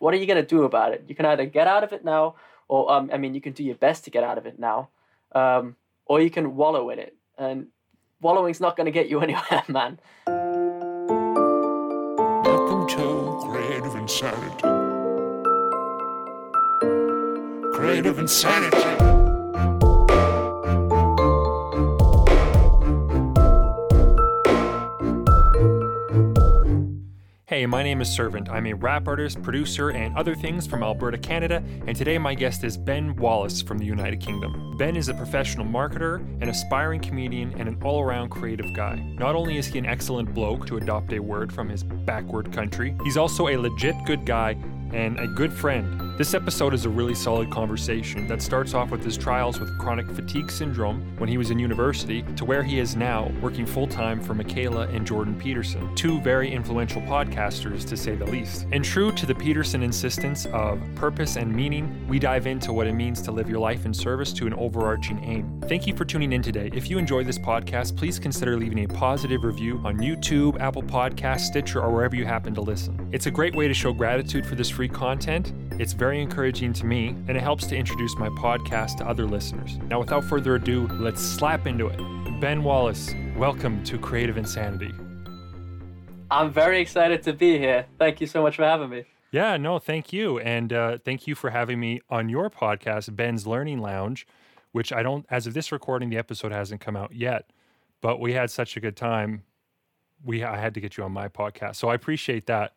what are you going to do about it? You can either get out of it now, or um, I mean, you can do your best to get out of it now, um, or you can wallow in it. And wallowing's not going to get you anywhere, man. Welcome to Creative Insanity. Creative Insanity. Hey, my name is Servant. I'm a rap artist, producer, and other things from Alberta, Canada, and today my guest is Ben Wallace from the United Kingdom. Ben is a professional marketer, an aspiring comedian, and an all around creative guy. Not only is he an excellent bloke, to adopt a word from his backward country, he's also a legit good guy and a good friend. This episode is a really solid conversation that starts off with his trials with chronic fatigue syndrome when he was in university to where he is now working full time for Mikhaila and Jordan Peterson, two very influential podcasters to say the least. And true to the Peterson insistence of purpose and meaning, we dive into what it means to live your life in service to an overarching aim. Thank you for tuning in today. If you enjoy this podcast, please consider leaving a positive review on YouTube, Apple Podcasts, Stitcher, or wherever you happen to listen. It's a great way to show gratitude for this free content. It's very encouraging to me, and it helps to introduce my podcast to other listeners. Now, without further ado, let's slap into it. Ben Wallace, welcome to Creative Insanity. I'm very excited to be here. Thank you so much for having me. Yeah, no, thank you. And uh, thank you for having me on your podcast, Ben's Learning Lounge, which I don't, as of this recording, the episode hasn't come out yet, but we had such a good time. We, I had to get you on my podcast. So I appreciate that.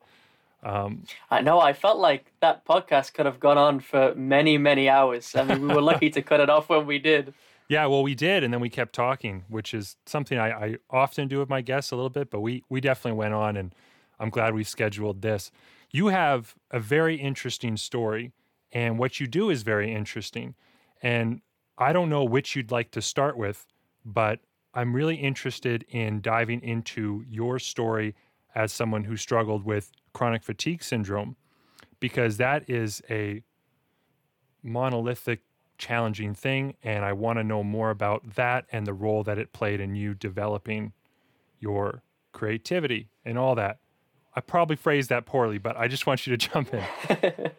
Um, I know. I felt like that podcast could have gone on for many, many hours. I mean, we were lucky to cut it off when we did. Yeah, well, we did, and then we kept talking, which is something I, I often do with my guests a little bit. But we we definitely went on, and I'm glad we scheduled this. You have a very interesting story, and what you do is very interesting. And I don't know which you'd like to start with, but I'm really interested in diving into your story as someone who struggled with chronic fatigue syndrome because that is a monolithic challenging thing and I want to know more about that and the role that it played in you developing your creativity and all that. I probably phrased that poorly, but I just want you to jump in.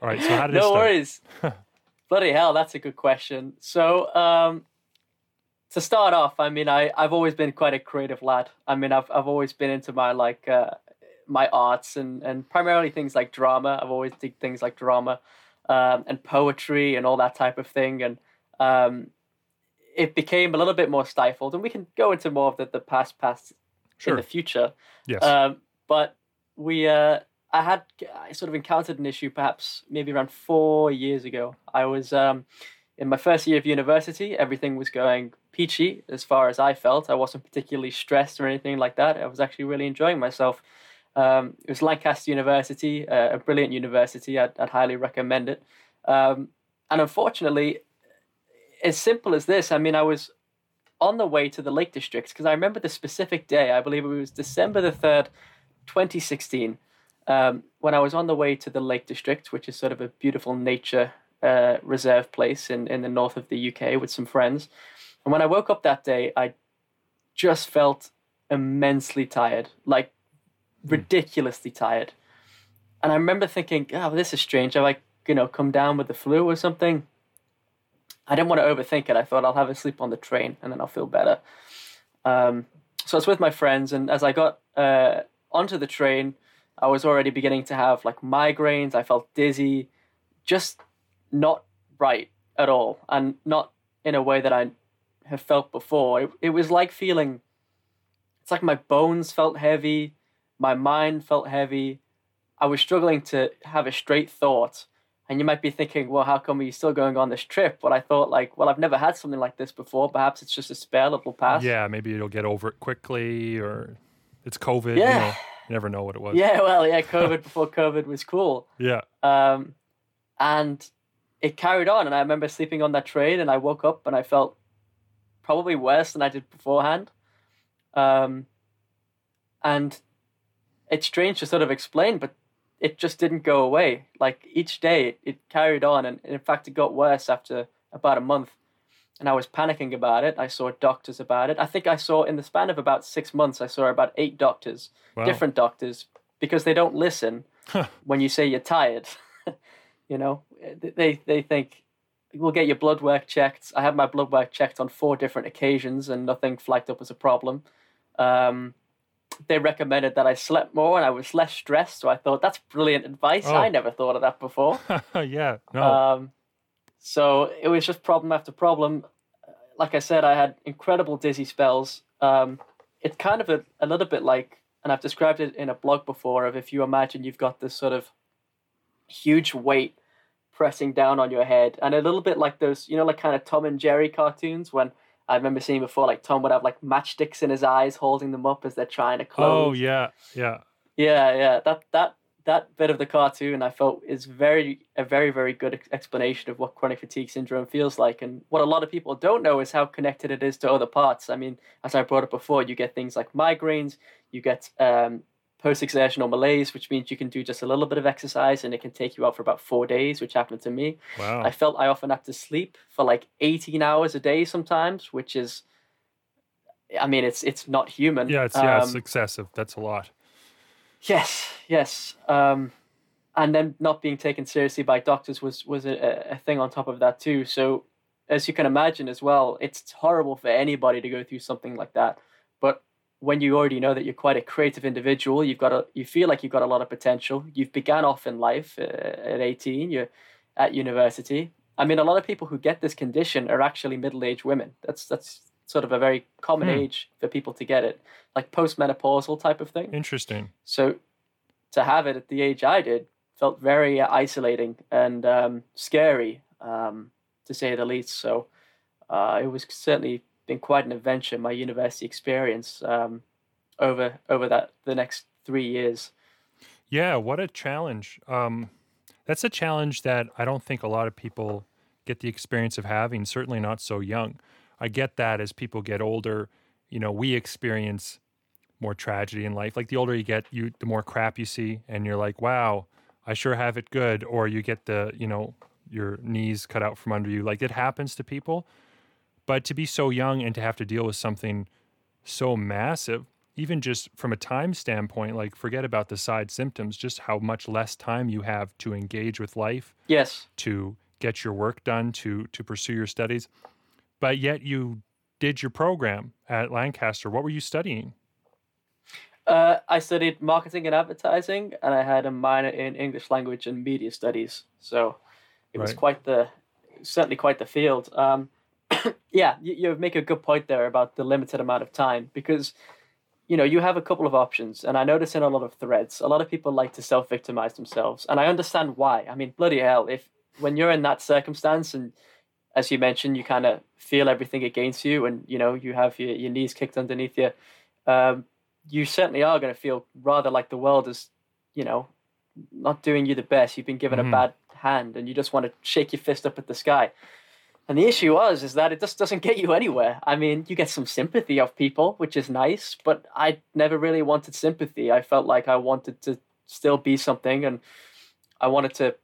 all right, so how did no it start? worries. Bloody hell, that's a good question. So, um, to start off, I mean, I, I've always been quite a creative lad. I mean, I've, I've always been into my like uh, my arts and, and primarily things like drama. I've always did things like drama um, and poetry and all that type of thing. And um, it became a little bit more stifled. And we can go into more of the, the past, past sure. in the future. Yes. Um, but we, uh, I had, I sort of encountered an issue perhaps maybe around four years ago. I was um, in my first year of university. Everything was going peachy as far as I felt. I wasn't particularly stressed or anything like that. I was actually really enjoying myself. Um, it was Lancaster University, uh, a brilliant university. I'd, I'd highly recommend it. Um, and unfortunately, as simple as this, I mean, I was on the way to the Lake District because I remember the specific day. I believe it was December the 3rd, 2016, um, when I was on the way to the Lake District, which is sort of a beautiful nature uh, reserve place in, in the north of the UK with some friends. And when I woke up that day, I just felt immensely tired, like ridiculously tired. And I remember thinking, oh, this is strange. I like, you know, come down with the flu or something. I didn't want to overthink it. I thought I'll have a sleep on the train and then I'll feel better. Um, so I was with my friends, and as I got uh, onto the train, I was already beginning to have like migraines. I felt dizzy, just not right at all, and not in a way that I have felt before. It, it was like feeling, it's like my bones felt heavy my mind felt heavy. I was struggling to have a straight thought. And you might be thinking, well, how come we're you still going on this trip? But I thought, like, well, I've never had something like this before. Perhaps it's just a spell, it'll pass. Yeah, maybe you'll get over it quickly, or it's COVID. Yeah. You, know, you never know what it was. Yeah, well, yeah, COVID before COVID was cool. Yeah. Um, and it carried on. And I remember sleeping on that train, and I woke up and I felt probably worse than I did beforehand. Um, and it's strange to sort of explain, but it just didn't go away. Like each day, it, it carried on, and in fact, it got worse after about a month. And I was panicking about it. I saw doctors about it. I think I saw in the span of about six months, I saw about eight doctors, wow. different doctors, because they don't listen when you say you're tired. you know, they they think we'll get your blood work checked. I had my blood work checked on four different occasions, and nothing flagged up as a problem. Um, they recommended that I slept more and I was less stressed. So I thought that's brilliant advice. Oh. I never thought of that before. yeah. No. Um, so it was just problem after problem. Like I said, I had incredible dizzy spells. Um, it's kind of a, a little bit like, and I've described it in a blog before, of if you imagine you've got this sort of huge weight pressing down on your head, and a little bit like those, you know, like kind of Tom and Jerry cartoons when I remember seeing before, like Tom would have like matchsticks in his eyes, holding them up as they're trying to close. oh yeah. Yeah. Yeah, yeah. That that that bit of the cartoon I felt is very a very very good explanation of what chronic fatigue syndrome feels like, and what a lot of people don't know is how connected it is to other parts. I mean, as I brought up before, you get things like migraines, you get um, post-exertional malaise, which means you can do just a little bit of exercise and it can take you out for about four days, which happened to me. Wow. I felt I often have to sleep for like 18 hours a day sometimes, which is, I mean, it's it's not human. yeah. It's yeah. It's Um, excessive. That's a lot. Yes, yes. Um, and then not being taken seriously by doctors was was a, a thing on top of that too. So, as you can imagine as well, it's horrible for anybody to go through something like that. When you already know that you're quite a creative individual, you've got a you feel like you've got a lot of potential. You've began off in life uh, at 18. You're at university. I mean, a lot of people who get this condition are actually middle-aged women. That's that's sort of a very common Hmm. age for people to get it, like postmenopausal type of thing. Interesting. So to have it at the age I did felt very uh, isolating and um, scary, um, to say the least. So uh, it was certainly been quite an adventure, my university experience um, over over that the next three years. Yeah, what a challenge. Um, that's a challenge that I don't think a lot of people get the experience of having, certainly not so young. I get that as people get older, you know, we experience more tragedy in life. Like the older you get, you the more crap you see and you're like, "Wow, I sure have it good." Or you get the, you know, your knees cut out from under you. Like it happens to people. But to be so young and to have to deal with something so massive, even just from a time standpoint, like forget about the side symptoms, just how much less time you have to engage with life, Yes, to get your work done, to to pursue your studies. But yet you did your program at Lancaster. What were you studying? uh, I studied marketing and advertising, and I had a minor in English language and media studies. So it was quite the certainly quite the field. Um, yeah, you, you make a good point there about the limited amount of time because you know you have a couple of options, and I notice in a lot of threads, a lot of people like to self victimize themselves, and I understand why. I mean, bloody hell, if when you're in that circumstance and as you mentioned, you kind of feel everything against you, and you know you have your, your knees kicked underneath you. Um, you certainly are going to feel rather like the world is, you know, not doing you the best. You've been given Mhm. a bad hand, and you just want to shake your fist up at the sky. And the issue was is that it just doesn't get you anywhere. I mean, you get some sympathy of people, which is nice, but I never really wanted sympathy. I felt like I wanted to still be something, and I wanted to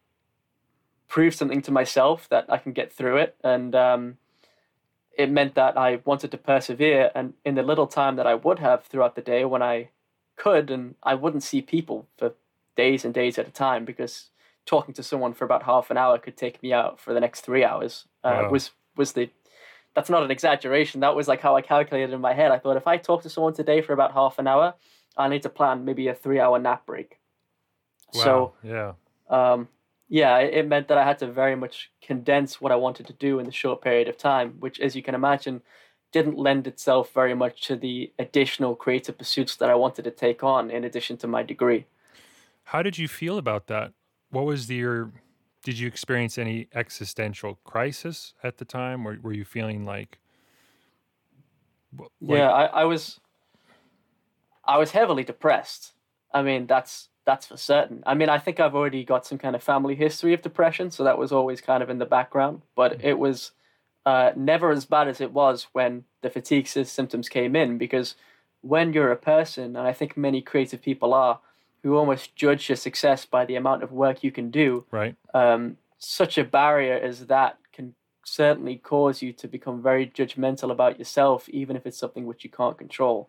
prove something to myself that I can get through it. And um, it meant that I wanted to persevere. And in the little time that I would have throughout the day when I could, and I wouldn't see people for days and days at a time because talking to someone for about half an hour could take me out for the next three hours. Uh, Wow. Was was the that's not an exaggeration. That was like how I calculated in my head. I thought if I talk to someone today for about half an hour, I need to plan maybe a three hour nap break. So Wow. yeah. um, yeah, it meant that I had to very much condense what I wanted to do in the short period of time, which, as you can imagine, didn't lend itself very much to the additional creative pursuits that I wanted to take on in addition to my degree. How did you feel about that? What was the, your did you experience any existential crisis at the time? Or were you feeling like, like yeah, I, I was I was heavily depressed. I mean, that's that's for certain. I mean, I think I've already got some kind of family history of depression, so that was always kind of in the background. But it was uh, never as bad as it was when the fatigue symptoms came in, because when you're a person, and I think many creative people are, who almost judge your success by the amount of work you can do, right? um, such a barrier as that can certainly cause you to become very judgmental about yourself, even if it's something which you can't control.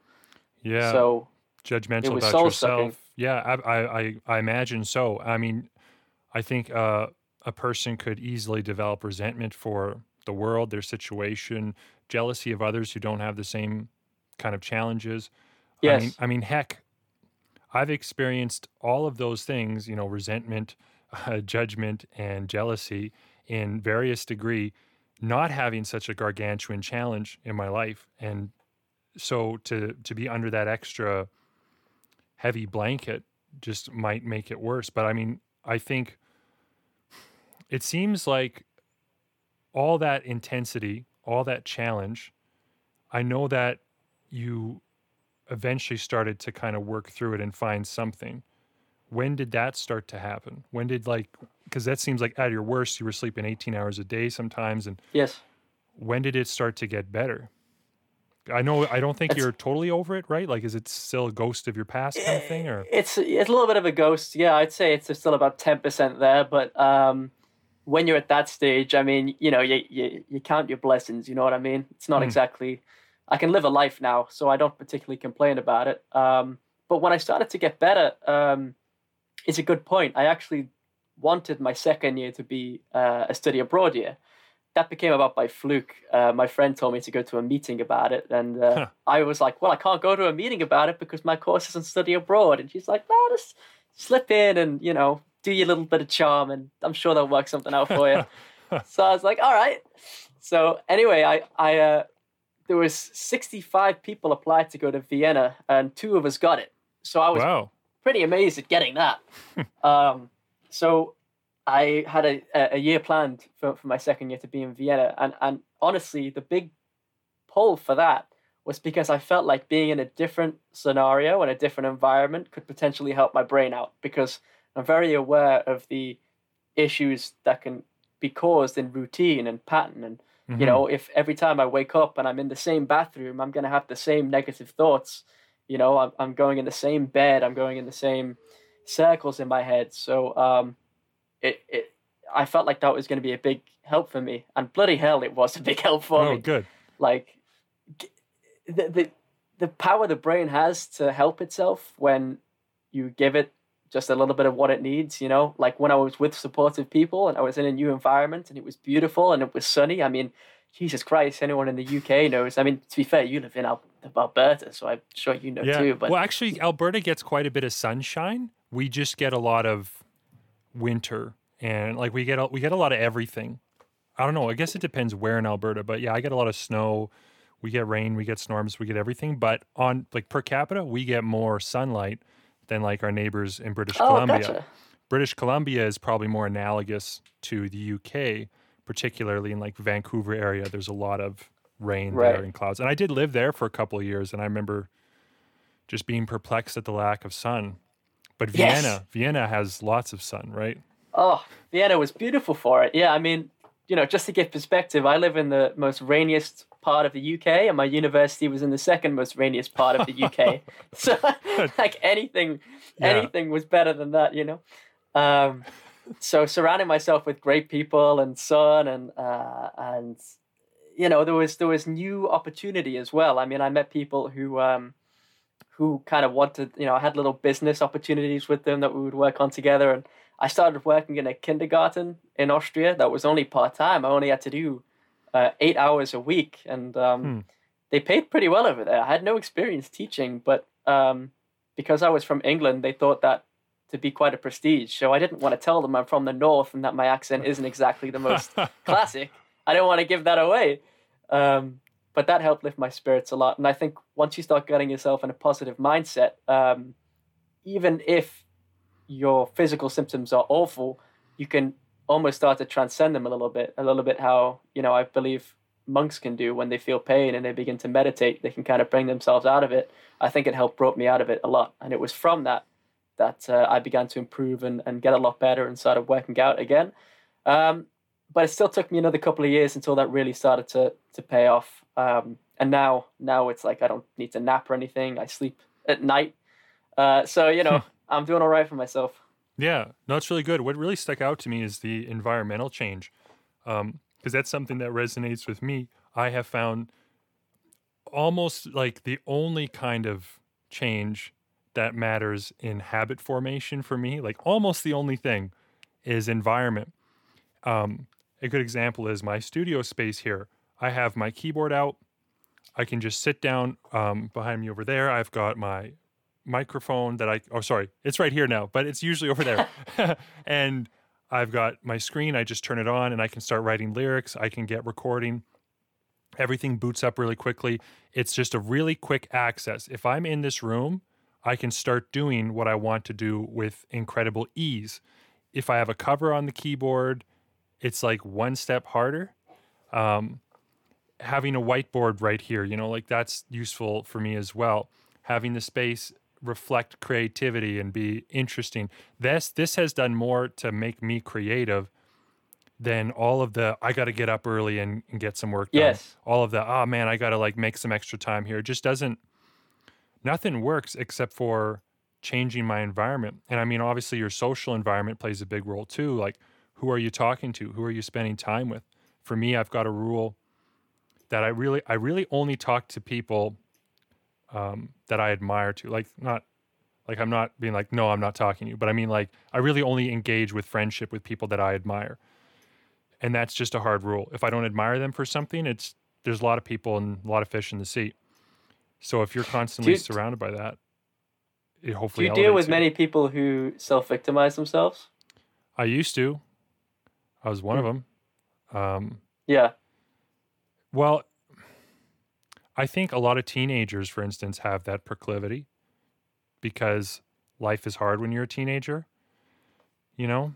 Yeah. So judgmental about yourself. Yeah, I, I, I, I imagine so. I mean, I think uh, a person could easily develop resentment for the world, their situation, jealousy of others who don't have the same kind of challenges. Yes. I mean, I mean, heck, I've experienced all of those things, you know, resentment, uh, judgment, and jealousy in various degree, not having such a gargantuan challenge in my life, and so to to be under that extra heavy blanket just might make it worse. But I mean, I think it seems like all that intensity, all that challenge, I know that you eventually started to kind of work through it and find something. When did that start to happen? When did like because that seems like at your worst you were sleeping 18 hours a day sometimes and Yes. when did it start to get better? I know I don't think It's- you're totally over it, right? Like is it still a ghost of your past kind of thing or It's it's a little bit of a ghost. Yeah, I'd say it's still about ten percent there. But um, when you're at that stage, I mean, you know, you, you you count your blessings. You know what I mean? It's not Mm. exactly. I can live a life now, so I don't particularly complain about it. Um, but when I started to get better, um, it's a good point. I actually wanted my second year to be uh, a study abroad year. That became about by fluke. Uh, my friend told me to go to a meeting about it, and uh, Huh. I was like, "Well, I can't go to a meeting about it because my course is on study abroad." And she's like, "No, just slip in and you know do your little bit of charm, and I'm sure they'll work something out for you." so I was like, "All right." So anyway, I I uh, there was 65 people applied to go to Vienna, and two of us got it. So I was wow. pretty amazed at getting that. um, so I had a, a- a year planned for, for my second year to be in Vienna. And, and honestly, the big pull for that was because I felt like being in a different scenario and a different environment could potentially help my brain out because I'm very aware of the issues that can be caused in routine and pattern and Mhm. you know if every time i wake up and i'm in the same bathroom i'm going to have the same negative thoughts you know I'm, I'm going in the same bed i'm going in the same circles in my head so um it, it i felt like that was going to be a big help for me and bloody hell it was a big help for oh, me good. like the, the the power the brain has to help itself when you give it just a little bit of what it needs you know like when i was with supportive people and i was in a new environment and it was beautiful and it was sunny i mean jesus christ anyone in the uk knows i mean to be fair you live in alberta so i'm sure you know Yeah. too but well, actually, Alberta gets quite a bit of sunshine. We just get a lot of winter, and like we get a, we get a lot of everything. I don't know. I guess it depends where in Alberta, but yeah, I get a lot of snow. We get rain, we get storms, we get everything. But on like per capita, we get more sunlight than like our neighbors in British oh Columbia. gotcha British Columbia is probably more analogous to the UK, particularly in like Vancouver area. There's a lot of rain Right. there and clouds. And I did live there for a couple of years, and I remember just being perplexed at the lack of sun. But Yes. Vienna, Vienna has lots of sun, right? Oh, Vienna was beautiful for it. Yeah, I mean, you know, just to give perspective, I live in the most rainiest part of the UK, and my university was in the second most rainiest part of the UK. so, like anything, Yeah. anything was better than that, you know. Um, so surrounding myself with great people and sun and uh, and you know there was there was new opportunity as well. I mean, I met people who um, who kind of wanted, you know, I had little business opportunities with them that we would work on together. And I started working in a kindergarten in Austria that was only part time. I only had to do uh, eight hours a week, and um, Hmm. they paid pretty well over there. I had no experience teaching, but um, because I was from England, they thought that to be quite a prestige. So I didn't want to tell them I'm from the north and that my accent isn't exactly the most classic. I don't want to give that away. Um, but that helped lift my spirits a lot. And I think once you start getting yourself in a positive mindset, um, even if your physical symptoms are awful, you can almost start to transcend them a little bit. A little bit how, you know, I believe monks can do when they feel pain and they begin to meditate, they can kind of bring themselves out of it. I think it helped brought me out of it a lot. And it was from that that uh, I began to improve and, and get a lot better and started working out again. Um, but it still took me another couple of years until that really started to to pay off. Um, and now now it's like I don't need to nap or anything. I sleep at night. Uh, so you know I'm doing all right for myself. Yeah, no, it's really good. What really stuck out to me is the environmental change, because that's something that resonates with me. I have found almost like the only kind of change that matters in habit formation for me, like almost the only thing, is environment. Um, a good example is my studio space here. I have my keyboard out. I can just sit down um, behind me over there. I've got my microphone that I, oh, sorry, it's right here now, but it's usually over there. and I've got my screen. I just turn it on and I can start writing lyrics. I can get recording. Everything boots up really quickly. It's just a really quick access. If I'm in this room, I can start doing what I want to do with incredible ease. If I have a cover on the keyboard, it's like one step harder. Um, having a whiteboard right here, you know, like that's useful for me as well. Having the space reflect creativity and be interesting. This this has done more to make me creative than all of the I got to get up early and, and, get some work done. Yes. All of the oh man, I got to like make some extra time here. It just doesn't nothing works except for changing my environment. And I mean obviously your social environment plays a big role too. Like who are you talking to? Who are you spending time with? For me, I've got a rule that I really I really only talk to people um, that I admire to. Like not like I'm not being like no, I'm not talking to you, but I mean like I really only engage with friendship with people that I admire. And that's just a hard rule. If I don't admire them for something, it's there's a lot of people and a lot of fish in the sea. So if you're constantly you, surrounded by that, it hopefully Do you deal with you. many people who self-victimize themselves? I used to. I was one mm. of them. Um, yeah. Well, I think a lot of teenagers, for instance, have that proclivity because life is hard when you're a teenager. You know,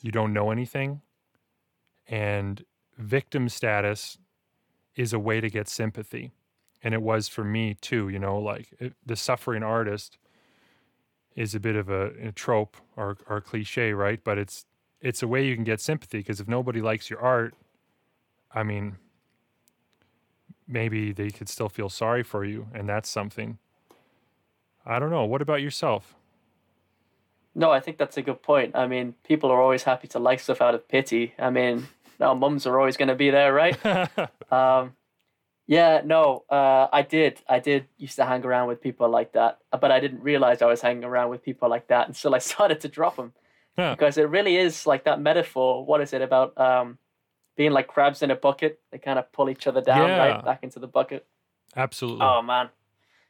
you don't know anything. And victim status is a way to get sympathy. And it was for me too, you know, like it, the suffering artist is a bit of a, a trope or, or cliche, right? But it's it's a way you can get sympathy because if nobody likes your art, I mean, maybe they could still feel sorry for you, and that's something. I don't know. What about yourself? No, I think that's a good point. I mean, people are always happy to like stuff out of pity. I mean, our mums are always going to be there, right? um, yeah, no, uh, I did. I did used to hang around with people like that, but I didn't realize I was hanging around with people like that until I started to drop them. Yeah. Because it really is like that metaphor. What is it about? Um, being like crabs in a bucket. They kind of pull each other down yeah. right back into the bucket. Absolutely. Oh man,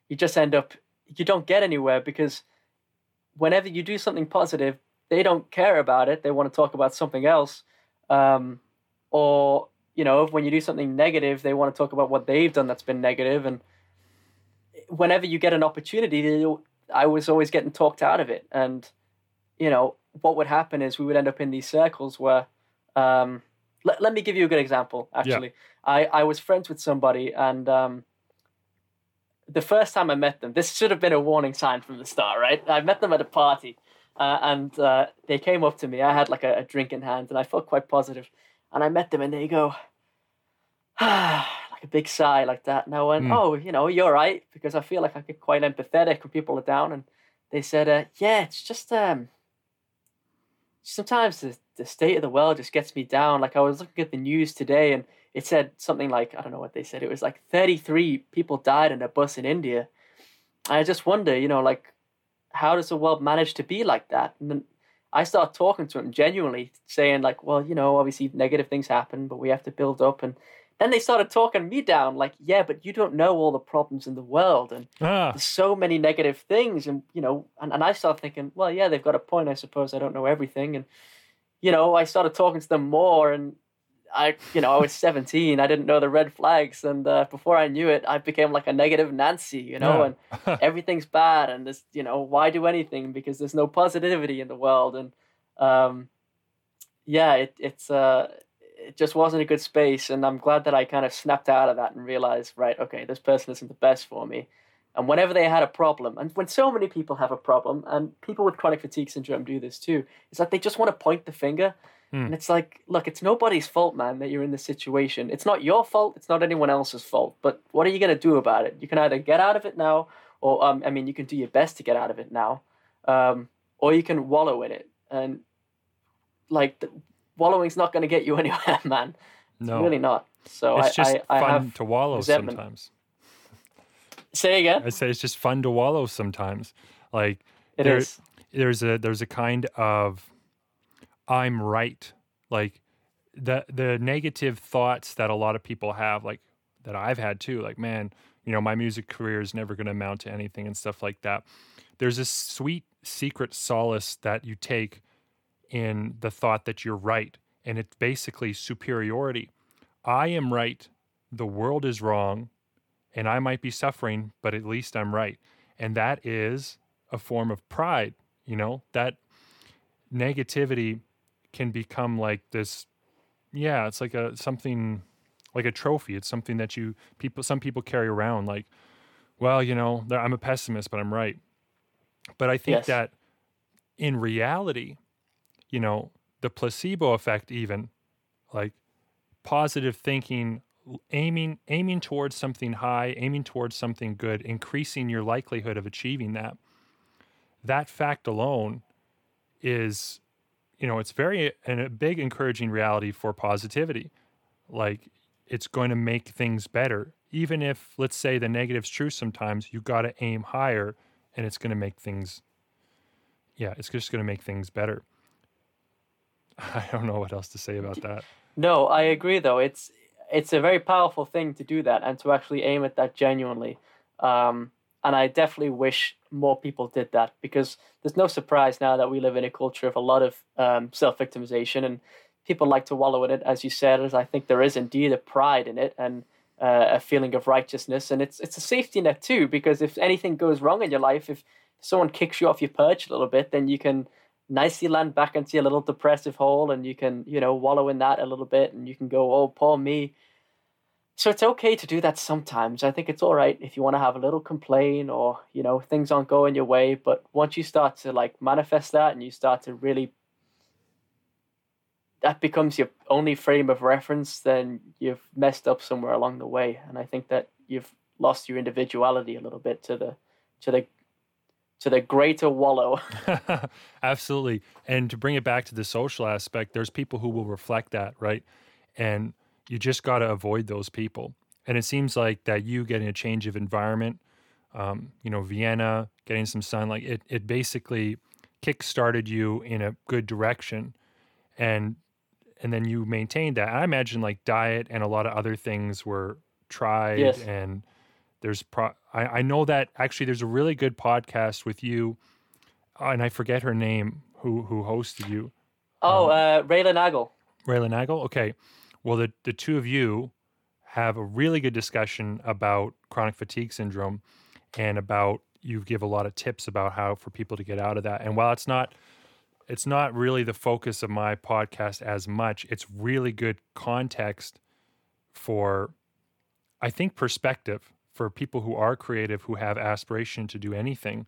you just end up you don't get anywhere because whenever you do something positive, they don't care about it. They want to talk about something else, um, or you know, when you do something negative, they want to talk about what they've done that's been negative. And whenever you get an opportunity, I was always getting talked out of it. And you know, what would happen is we would end up in these circles where um, let, let me give you a good example. Actually, yeah. I I was friends with somebody, and um, the first time I met them, this should have been a warning sign from the start, right? I met them at a party, uh, and uh, they came up to me. I had like a, a, drink in hand, and I felt quite positive. And I met them, and they go, ah, like a big sigh, like that. And I went, mm. "Oh, you know, you're right," because I feel like I get quite empathetic when people are down. And they said, uh, "Yeah, it's just um, sometimes the, the state of the world just gets me down. Like I was looking at the news today and it said something like, I don't know what they said. It was like 33 people died in a bus in India. I just wonder, you know, like, how does the world manage to be like that? And then I start talking to him genuinely, saying, like, well, you know, obviously negative things happen, but we have to build up. And then they started talking me down, like, yeah, but you don't know all the problems in the world, and ah. there's so many negative things, and you know, and, and I started thinking, well, yeah, they've got a point, I suppose. I don't know everything, and you know, I started talking to them more, and I, you know, I was 17. I didn't know the red flags, and uh, before I knew it, I became like a negative Nancy, you know, yeah. and everything's bad, and this, you know, why do anything because there's no positivity in the world, and um, yeah, it, it's uh, it just wasn't a good space. And I'm glad that I kind of snapped out of that and realized, right, okay, this person isn't the best for me. And whenever they had a problem, and when so many people have a problem, and people with chronic fatigue syndrome do this too, it's like they just want to point the finger. Mm. And it's like, look, it's nobody's fault, man, that you're in this situation. It's not your fault. It's not anyone else's fault. But what are you going to do about it? You can either get out of it now, or, um, I mean, you can do your best to get out of it now, um, or you can wallow in it. And like, the, wallowing's not going to get you anywhere, man. It's no, really not. So it's I, just I, I fun to wallow resentment. sometimes. Say again. I say it's just fun to wallow sometimes. Like it there, is. There's a there's a kind of I'm right. Like the the negative thoughts that a lot of people have, like that I've had too, like, man, you know, my music career is never gonna amount to anything and stuff like that. There's this sweet secret solace that you take in the thought that you're right. And it's basically superiority. I am right, the world is wrong, and I might be suffering, but at least I'm right. And that is a form of pride, you know, that negativity can become like this yeah, it's like a something like a trophy. It's something that you people some people carry around like well, you know, I'm a pessimist, but I'm right. But I think Yes. that in reality, you know, the placebo effect even like positive thinking aiming aiming towards something high, aiming towards something good, increasing your likelihood of achieving that. That fact alone is you know, it's very and a big encouraging reality for positivity. Like it's going to make things better. Even if let's say the negative's true sometimes, you got to aim higher and it's going to make things yeah, it's just going to make things better. I don't know what else to say about that. No, I agree though. It's it's a very powerful thing to do that and to actually aim at that genuinely. Um, and I definitely wish more people did that because there's no surprise now that we live in a culture of a lot of um, self victimization and people like to wallow in it, as you said. As I think there is indeed a pride in it and uh, a feeling of righteousness, and it's it's a safety net too because if anything goes wrong in your life, if someone kicks you off your perch a little bit, then you can nicely land back into your little depressive hole and you can you know wallow in that a little bit and you can go oh poor me. So it's okay to do that sometimes. I think it's all right if you want to have a little complain or you know things aren't going your way but once you start to like manifest that and you start to really that becomes your only frame of reference then you've messed up somewhere along the way. And i think that you've lost your individuality a little bit to the to the to the greater wallow Absolutely. And to bring it back to the social aspect, there's people who will reflect that, right? And you just got to avoid those people. And it seems like that you getting a change of environment, um, you know, Vienna, getting some sunlight, it, it basically kick-started you in a good direction. And and then you maintained that. I imagine like diet and a lot of other things were tried Yes. and there's pro I, I know that actually there's a really good podcast with you and I forget her name who who hosted you. oh uh raelan agle Raelan Agle. Okay. Well, the, the two of you have a really good discussion about chronic fatigue syndrome and about you give a lot of tips about how for people to get out of that. And while it's not it's not really the focus of my podcast as much, it's really good context for I think perspective for people who are creative who have aspiration to do anything.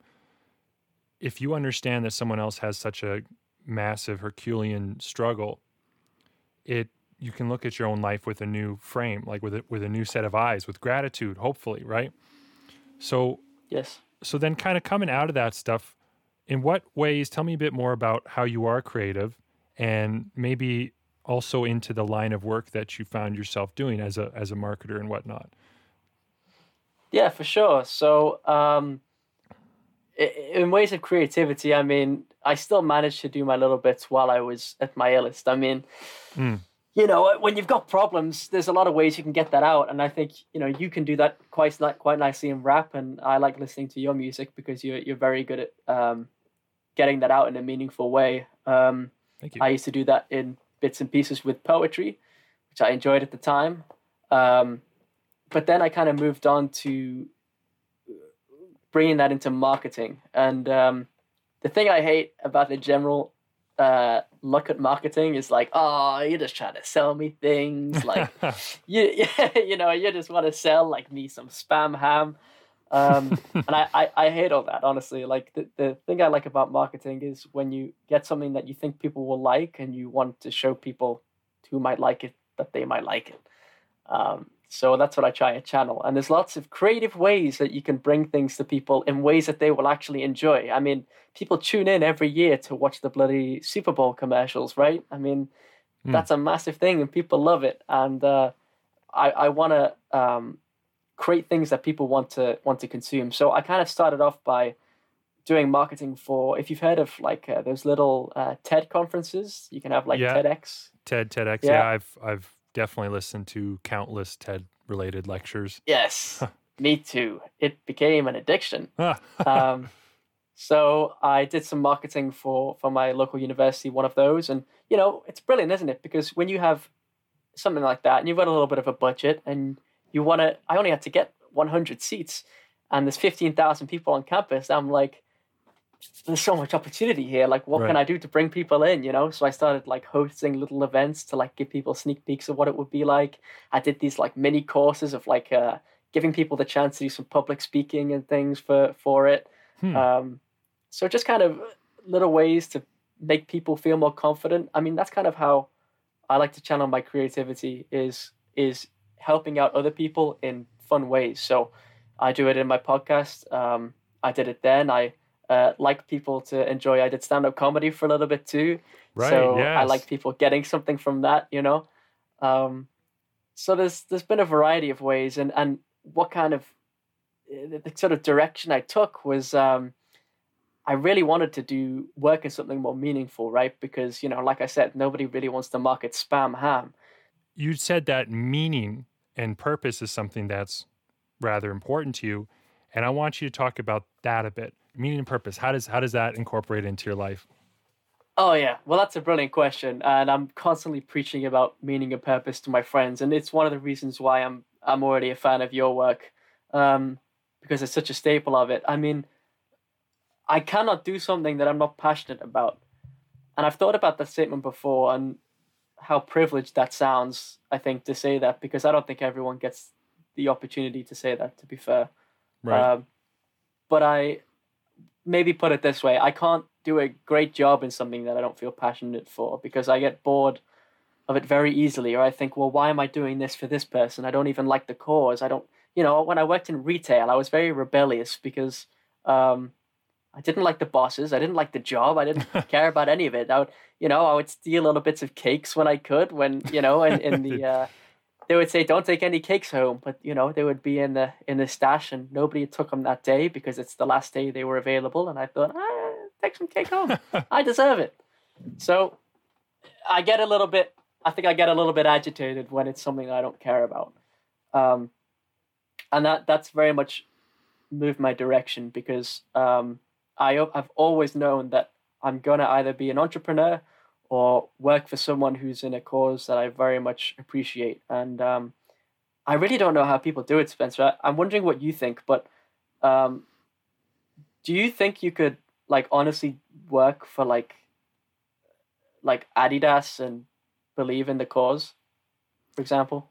If you understand that someone else has such a massive Herculean struggle, it you can look at your own life with a new frame, like with a, with a new set of eyes, with gratitude, hopefully, right? So yes so then kind of coming out of that stuff, in what ways? Tell me a bit more about how you are creative, and maybe also into the line of work that you found yourself doing as a as a marketer and whatnot. Yeah, for sure. So, um, in ways of creativity, I mean, I still managed to do my little bits while I was at my illest. I mean, Mm. you know, when you've got problems, there's a lot of ways you can get that out, and I think you know you can do that quite quite nicely in rap. And I like listening to your music because you're you're very good at um, getting that out in a meaningful way. Um, Thank you. I used to do that in bits and pieces with poetry, which I enjoyed at the time. Um, but then I kind of moved on to bringing that into marketing. And um, the thing I hate about the general uh, look at marketing is like, oh, you're just trying to sell me things. Like, you, you know, you just want to sell like me some spam ham. Um, and I, I, I hate all that, honestly. Like, the, the thing I like about marketing is when you get something that you think people will like and you want to show people who might like it that they might like it. Um, so that's what I try to channel. And there's lots of creative ways that you can bring things to people in ways that they will actually enjoy. I mean, people tune in every year to watch the bloody Super Bowl commercials, right? I mean, Hmm. that's a massive thing and people love it. And uh, I, I want to um, create things that people want to want to consume. So I kind of started off by doing marketing for. If you've heard of like uh, those little uh, TED conferences, you can have like Yeah. TEDx. TED, TEDx. Yeah. Yeah. I've I've definitely listened to countless TED related lectures. Yes, me too. It became an addiction. Um, so I did some marketing for for my local university, one of those, and you know it's brilliant, isn't it? Because when you have something like that, and you've got a little bit of a budget, and you want to, I only had to get 100 seats, and there's 15,000 people on campus. I'm like, there's so much opportunity here. Like, what can I do to bring people in? You know, so I started like hosting little events to like give people sneak peeks of what it would be like. I did these like mini courses of like uh, giving people the chance to do some public speaking and things for for it. Hmm. Um, so just kind of little ways to make people feel more confident. I mean, that's kind of how I like to channel my creativity is is helping out other people in fun ways. So I do it in my podcast. Um, I did it then. I uh, like people to enjoy. I did stand up comedy for a little bit too. right. So I like people getting something from that, you know. Um, so there's there's been a variety of ways, and and what kind of the, the sort of direction I took was um, I really wanted to do work in something more meaningful, right? Because you know, like I said, nobody really wants to market spam ham. you said that meaning and purpose is something that's rather important to you and i want you to talk about that a bit meaning and purpose how does how does that incorporate into your life Oh yeah, well that's a brilliant question, and I'm constantly preaching about meaning and purpose to my friends, and it's one of the reasons why I'm I'm already a fan of your work, um, because it's such a staple of it. I mean, I cannot do something that I'm not passionate about, and I've thought about that statement before and how privileged that sounds. I think to say that because I don't think everyone gets the opportunity to say that. To be fair, um, but I maybe put it this way: I can't do a great job in something that I don't feel passionate for because I get bored of it very easily, or I think, well, why am I doing this for this person? I don't even like the cause. I don't, you know, when I worked in retail, I was very rebellious because um, I didn't like the bosses. I didn't like the job. I didn't care about any of it. I would, you know, I would steal little bits of cakes when I could. When you know, in, in the uh, they would say, "Don't take any cakes home," but you know, they would be in the in the stash, and nobody took them that day because it's the last day they were available. And I thought, ah, take some cake home. I deserve it. So I get a little bit. I think I get a little bit agitated when it's something I don't care about, um, and that that's very much moved my direction because um, I I've always known that I'm gonna either be an entrepreneur or work for someone who's in a cause that I very much appreciate. And um, I really don't know how people do it, Spencer. I, I'm wondering what you think, but um, do you think you could like honestly work for like like Adidas and believe in the cause, for example?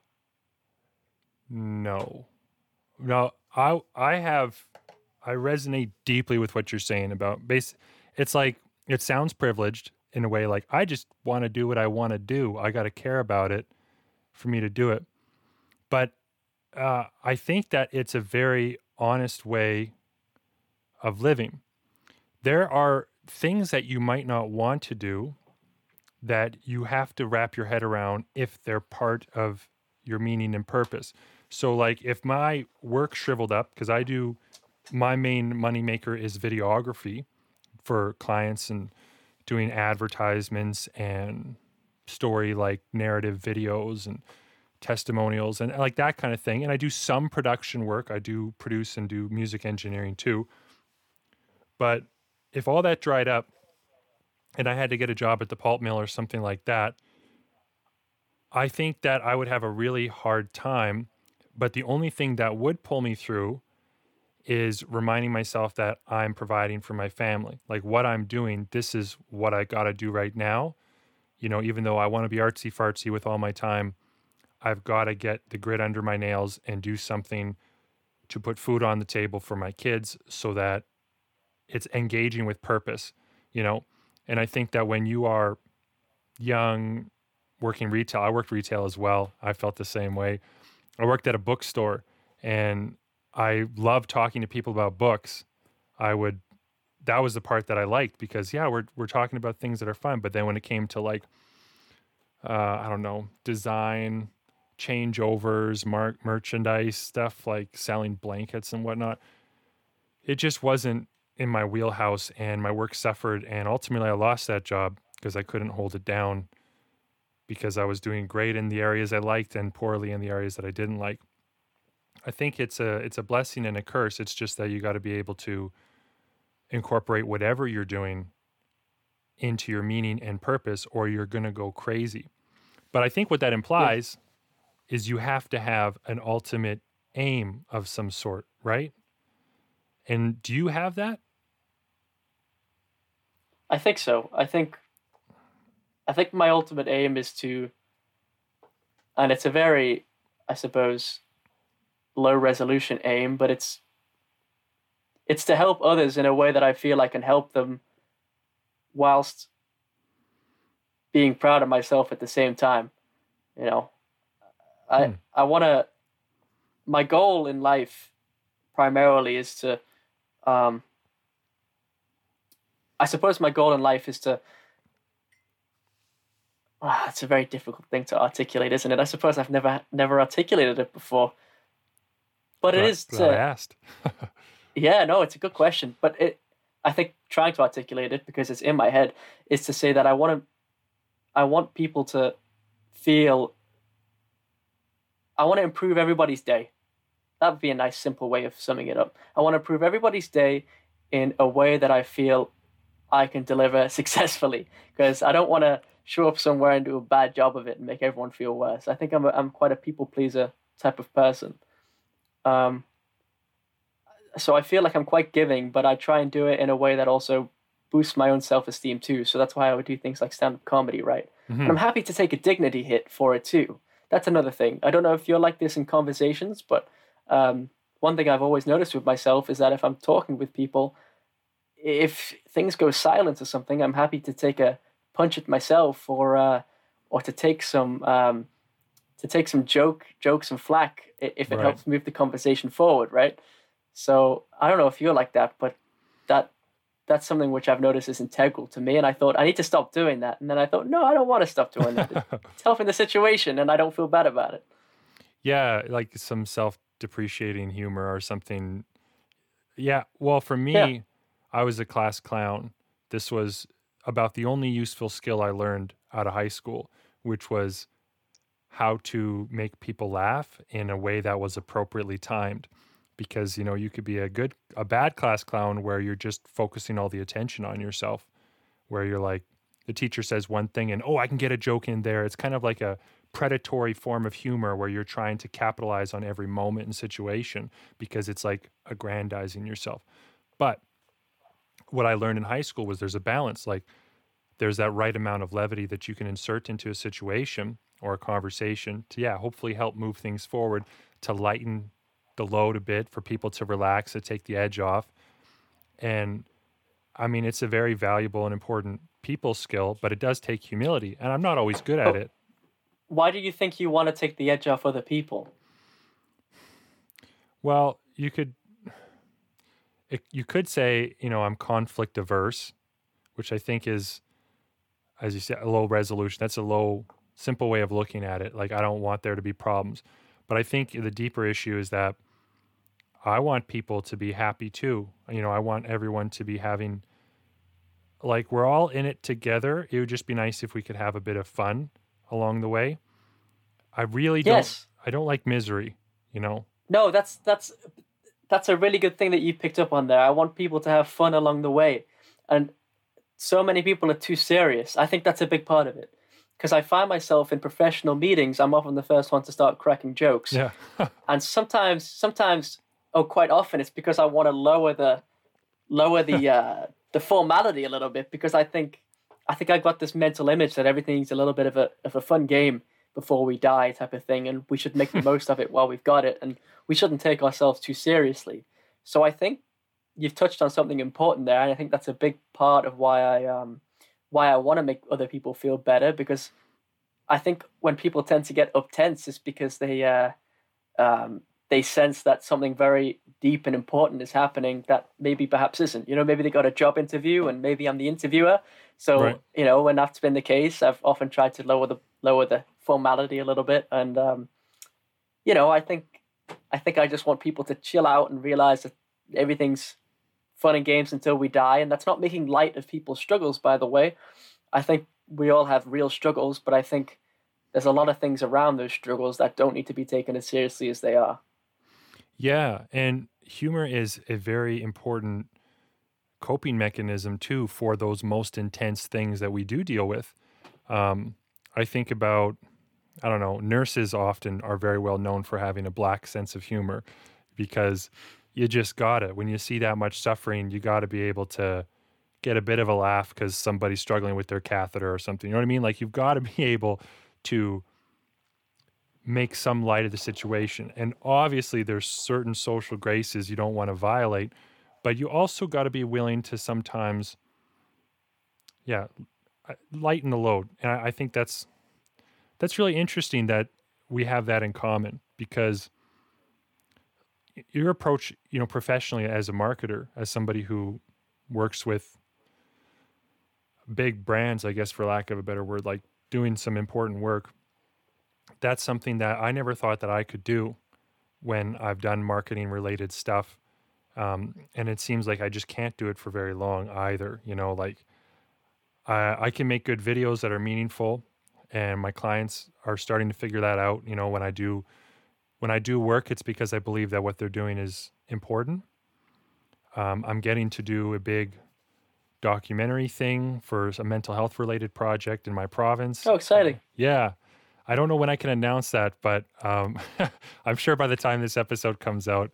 no no i i have i resonate deeply with what you're saying about base it's like it sounds privileged in a way like i just want to do what i want to do. I got to care about it for me to do it. But uh, i think that it's a very honest way of living. There are things that you might not want to do that you have to wrap your head around if they're part of your meaning and purpose. So, like, if my work shriveled up, because I do, my main moneymaker is videography for clients and doing advertisements and story like narrative videos and testimonials and like that kind of thing. And I do some production work. I do produce and do music engineering too. But if all that dried up and I had to get a job at the pulp mill or something like that, I think that I would have a really hard time. But the only thing that would pull me through is reminding myself that I'm providing for my family. Like what I'm doing, this is what I got to do right now. You know, even though I want to be artsy fartsy with all my time, I've got to get the grit under my nails and do something to put food on the table for my kids so that it's engaging with purpose, you know? And I think that when you are young, working retail, I worked retail as well. I felt the same way. I worked at a bookstore and I love talking to people about books. I would, that was the part that I liked because, yeah, we're, we're talking about things that are fun. But then when it came to like, uh, I don't know, design, changeovers, mark, merchandise stuff like selling blankets and whatnot, it just wasn't in my wheelhouse and my work suffered and ultimately I lost that job because I couldn't hold it down because I was doing great in the areas I liked and poorly in the areas that I didn't like. I think it's a it's a blessing and a curse. It's just that you got to be able to incorporate whatever you're doing into your meaning and purpose or you're going to go crazy. But I think what that implies yeah. is you have to have an ultimate aim of some sort, right? And do you have that? I think so. I think I think my ultimate aim is to and it's a very I suppose low resolution aim, but it's it's to help others in a way that I feel I can help them whilst being proud of myself at the same time. You know, I hmm. I want to. My goal in life, primarily, is to. Um, I suppose my goal in life is to. Ah, it's a very difficult thing to articulate, isn't it? I suppose I've never never articulated it before. But it is. To, I asked. yeah, no, it's a good question, but it. I think trying to articulate it because it's in my head is to say that I want to. I want people to feel. I want to improve everybody's day. That would be a nice, simple way of summing it up. I want to improve everybody's day in a way that I feel I can deliver successfully because I don't want to show up somewhere and do a bad job of it and make everyone feel worse. I think I'm a, I'm quite a people pleaser type of person. Um, so I feel like I'm quite giving, but I try and do it in a way that also boosts my own self esteem too. So that's why I would do things like stand up comedy, right? Mm-hmm. And I'm happy to take a dignity hit for it too. That's another thing. I don't know if you're like this in conversations, but um, one thing I've always noticed with myself is that if I'm talking with people, if things go silent or something, I'm happy to take a punch at myself or uh, or to take some um, to take some joke jokes and flack if it right. helps move the conversation forward, right? So I don't know if you're like that, but that that's something which I've noticed is integral to me. And I thought I need to stop doing that. And then I thought, no, I don't want to stop doing that. it's helping the situation, and I don't feel bad about it. Yeah, like some self-depreciating humor or something. Yeah. Well, for me, yeah. I was a class clown. This was about the only useful skill I learned out of high school, which was how to make people laugh in a way that was appropriately timed. Because you know you could be a good a bad class clown where you're just focusing all the attention on yourself where you're like the teacher says one thing and oh I can get a joke in there. It's kind of like a predatory form of humor where you're trying to capitalize on every moment and situation because it's like aggrandizing yourself. But what I learned in high school was there's a balance. Like there's that right amount of levity that you can insert into a situation or a conversation to yeah hopefully help move things forward to lighten the load a bit for people to relax to take the edge off. And i mean it's a very valuable and important people skill but it does take humility and i'm not always good at it. why do you think you want to take the edge off other people? Well you could it, you could say you know i'm conflict averse which i think is as you said a low resolution that's a low simple way of looking at it. Like, I don't want there to be problems. But I think the deeper issue is that I want people to be happy too. You know, I want everyone to be having, like, we're all in it together. It would just be nice if we could have a bit of fun along the way. I really yes. don't, I don't like misery, you know? No, that's, that's, that's a really good thing that you picked up on there. I want people to have fun along the way. And so many people are too serious. I think that's a big part of it because I find myself in professional meetings, I'm often the first one to start cracking jokes. Yeah. and sometimes, sometimes, oh, quite often, it's because I want to lower the, lower the, uh, the formality a little bit because I think, I think I've got this mental image that everything's a little bit of a of a fun game before we die type of thing, and we should make the most of it while we've got it, and we shouldn't take ourselves too seriously. So I think you've touched on something important there, and I think that's a big part of why I um why I want to make other people feel better because I think when people tend to get up tense is because they uh, um, they sense that something very deep and important is happening that maybe perhaps isn't. You know, maybe they got a job interview and maybe I'm the interviewer. So right. you know, when that's been the case, I've often tried to lower the lower the formality a little bit, and um, you know, I think I think I just want people to chill out and realize that everything's fun and games until we die, and that's not making light of people's struggles. By the way, I think we all have real struggles, but I think there's a lot of things around those struggles that don't need to be taken as seriously as they are. Yeah, and humor is a very important coping mechanism too for those most intense things that we do deal with. Um, I think about, I don't know, nurses often are very well known for having a black sense of humor because you just got it. When you see that much suffering, you got to be able to get a bit of a laugh because somebody's struggling with their catheter or something. You know what I mean? Like you've got to be able to make some light of the situation. And obviously, there's certain social graces you don't want to violate, but you also got to be willing to sometimes, yeah, uh, lighten the load. And I, I think that's that's really interesting that we have that in common because your approach, you know, professionally as a marketer, as somebody who works with big brands, I guess, for lack of a better word, like doing some important work, that's something that I never thought that I could do when I've done marketing related stuff. Um, and it seems like I just can't do it for very long either. You know, like I, I can make good videos that are meaningful, and my clients are starting to figure that out. You know, when I do when I do work, it's because I believe that what they're doing is important. Um, I'm getting to do a big documentary thing for a mental health related project in my province. Oh, exciting! Yeah. I don't know when I can announce that, but um, I'm sure by the time this episode comes out,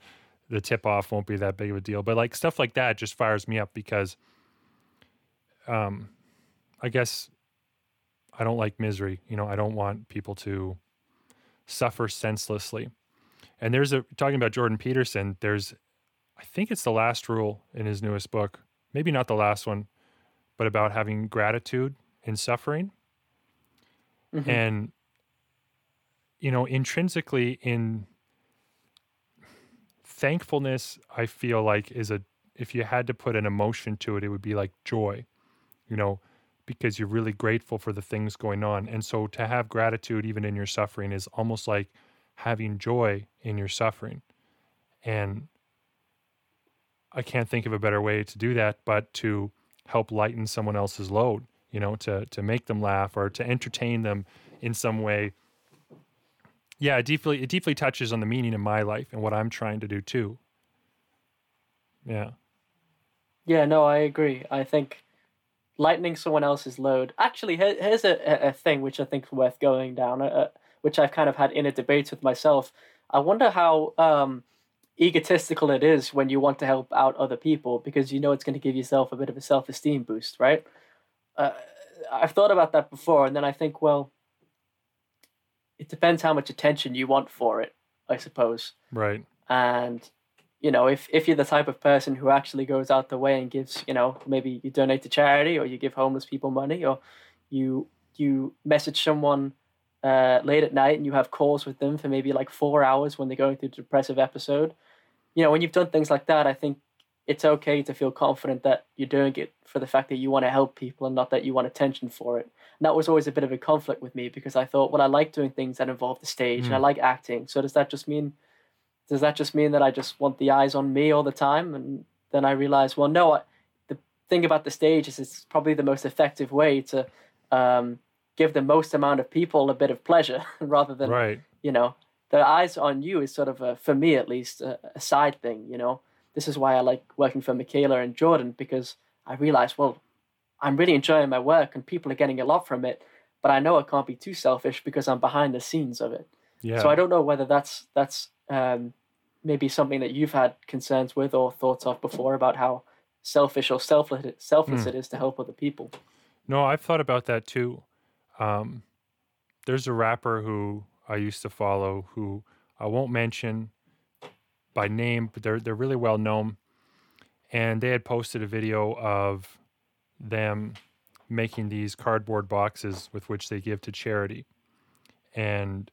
the tip off won't be that big of a deal. But like stuff like that just fires me up because um, I guess I don't like misery. You know, I don't want people to suffer senselessly. And there's a talking about Jordan Peterson, there's I think it's the last rule in his newest book. Maybe not the last one, but about having gratitude in suffering. Mhm. And you know, intrinsically in thankfulness, I feel like is a if you had to put an emotion to it, it would be like joy. You know, because you're really grateful for the things going on. And so to have gratitude even in your suffering is almost like having joy in your suffering. And I can't think of a better way to do that but to help lighten someone else's load, you know, to to make them laugh or to entertain them in some way. Yeah, it deeply it deeply touches on the meaning of my life and what I'm trying to do too. Yeah. Yeah, no, I agree. I think lightening someone else's load. Actually, here, here's a, a- a thing which I think is worth going down, uh, which I've kind of had inner debates with myself. I wonder how um, egotistical it is when you want to help out other people because you know it's going to give yourself a bit of a self esteem boost, right? Uh, I've thought about that before, and then I think, well, it depends how much attention you want for it, I suppose Right. and you know if if you're the type of person who actually goes out the way and gives you know maybe you donate to charity or you give homeless people money or you you message someone uh, late at night and you have calls with them for maybe like four hours when they're going through a depressive episode you know when you've done things like that i think it's okay to feel confident that you're doing it for the fact that you want to help people and not that you want attention for it and that was always a bit of a conflict with me because i thought well i like doing things that involve the stage and i Mm. like acting so does that just mean does that just mean that I just want the eyes on me all the time? And then I realize, well, no. I, the thing about the stage is it's probably the most effective way to um, give the most amount of people a bit of pleasure, rather than Right. you know the eyes on you is sort of a, for me at least a, a side thing. You know, this is why I like working for Mikhaila and Jordan because I realize, well, I'm really enjoying my work and people are getting a lot from it, but I know I can't be too selfish because I'm behind the scenes of it. Yeah. So I don't know whether that's that's um, maybe something that you've had concerns with or thoughts of before about how selfish or selfless selfless Hmm. it is to help other people. No, I've thought about that too. Um, there's a rapper who I used to follow who I won't mention by name, but they're they're really well known. And they had posted a video of them making these cardboard boxes with which they give to charity. And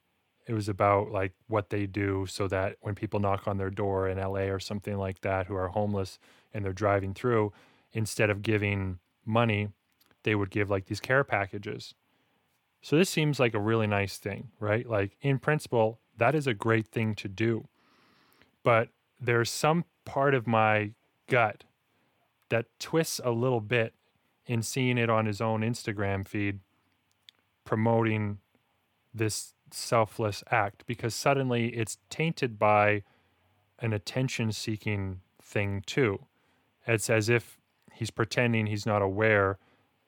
it was about like what they do so that when people knock on their door in LA or something like that who are homeless and they're driving through, instead of giving money, they would give like these care packages. So this seems like a really nice thing, right? Like in principle, that is a great thing to do. But there's some part of my gut that twists a little bit in seeing it on his own Instagram feed promoting this selfless act because suddenly it's tainted by an attention seeking thing too. It's as if he's pretending he's not aware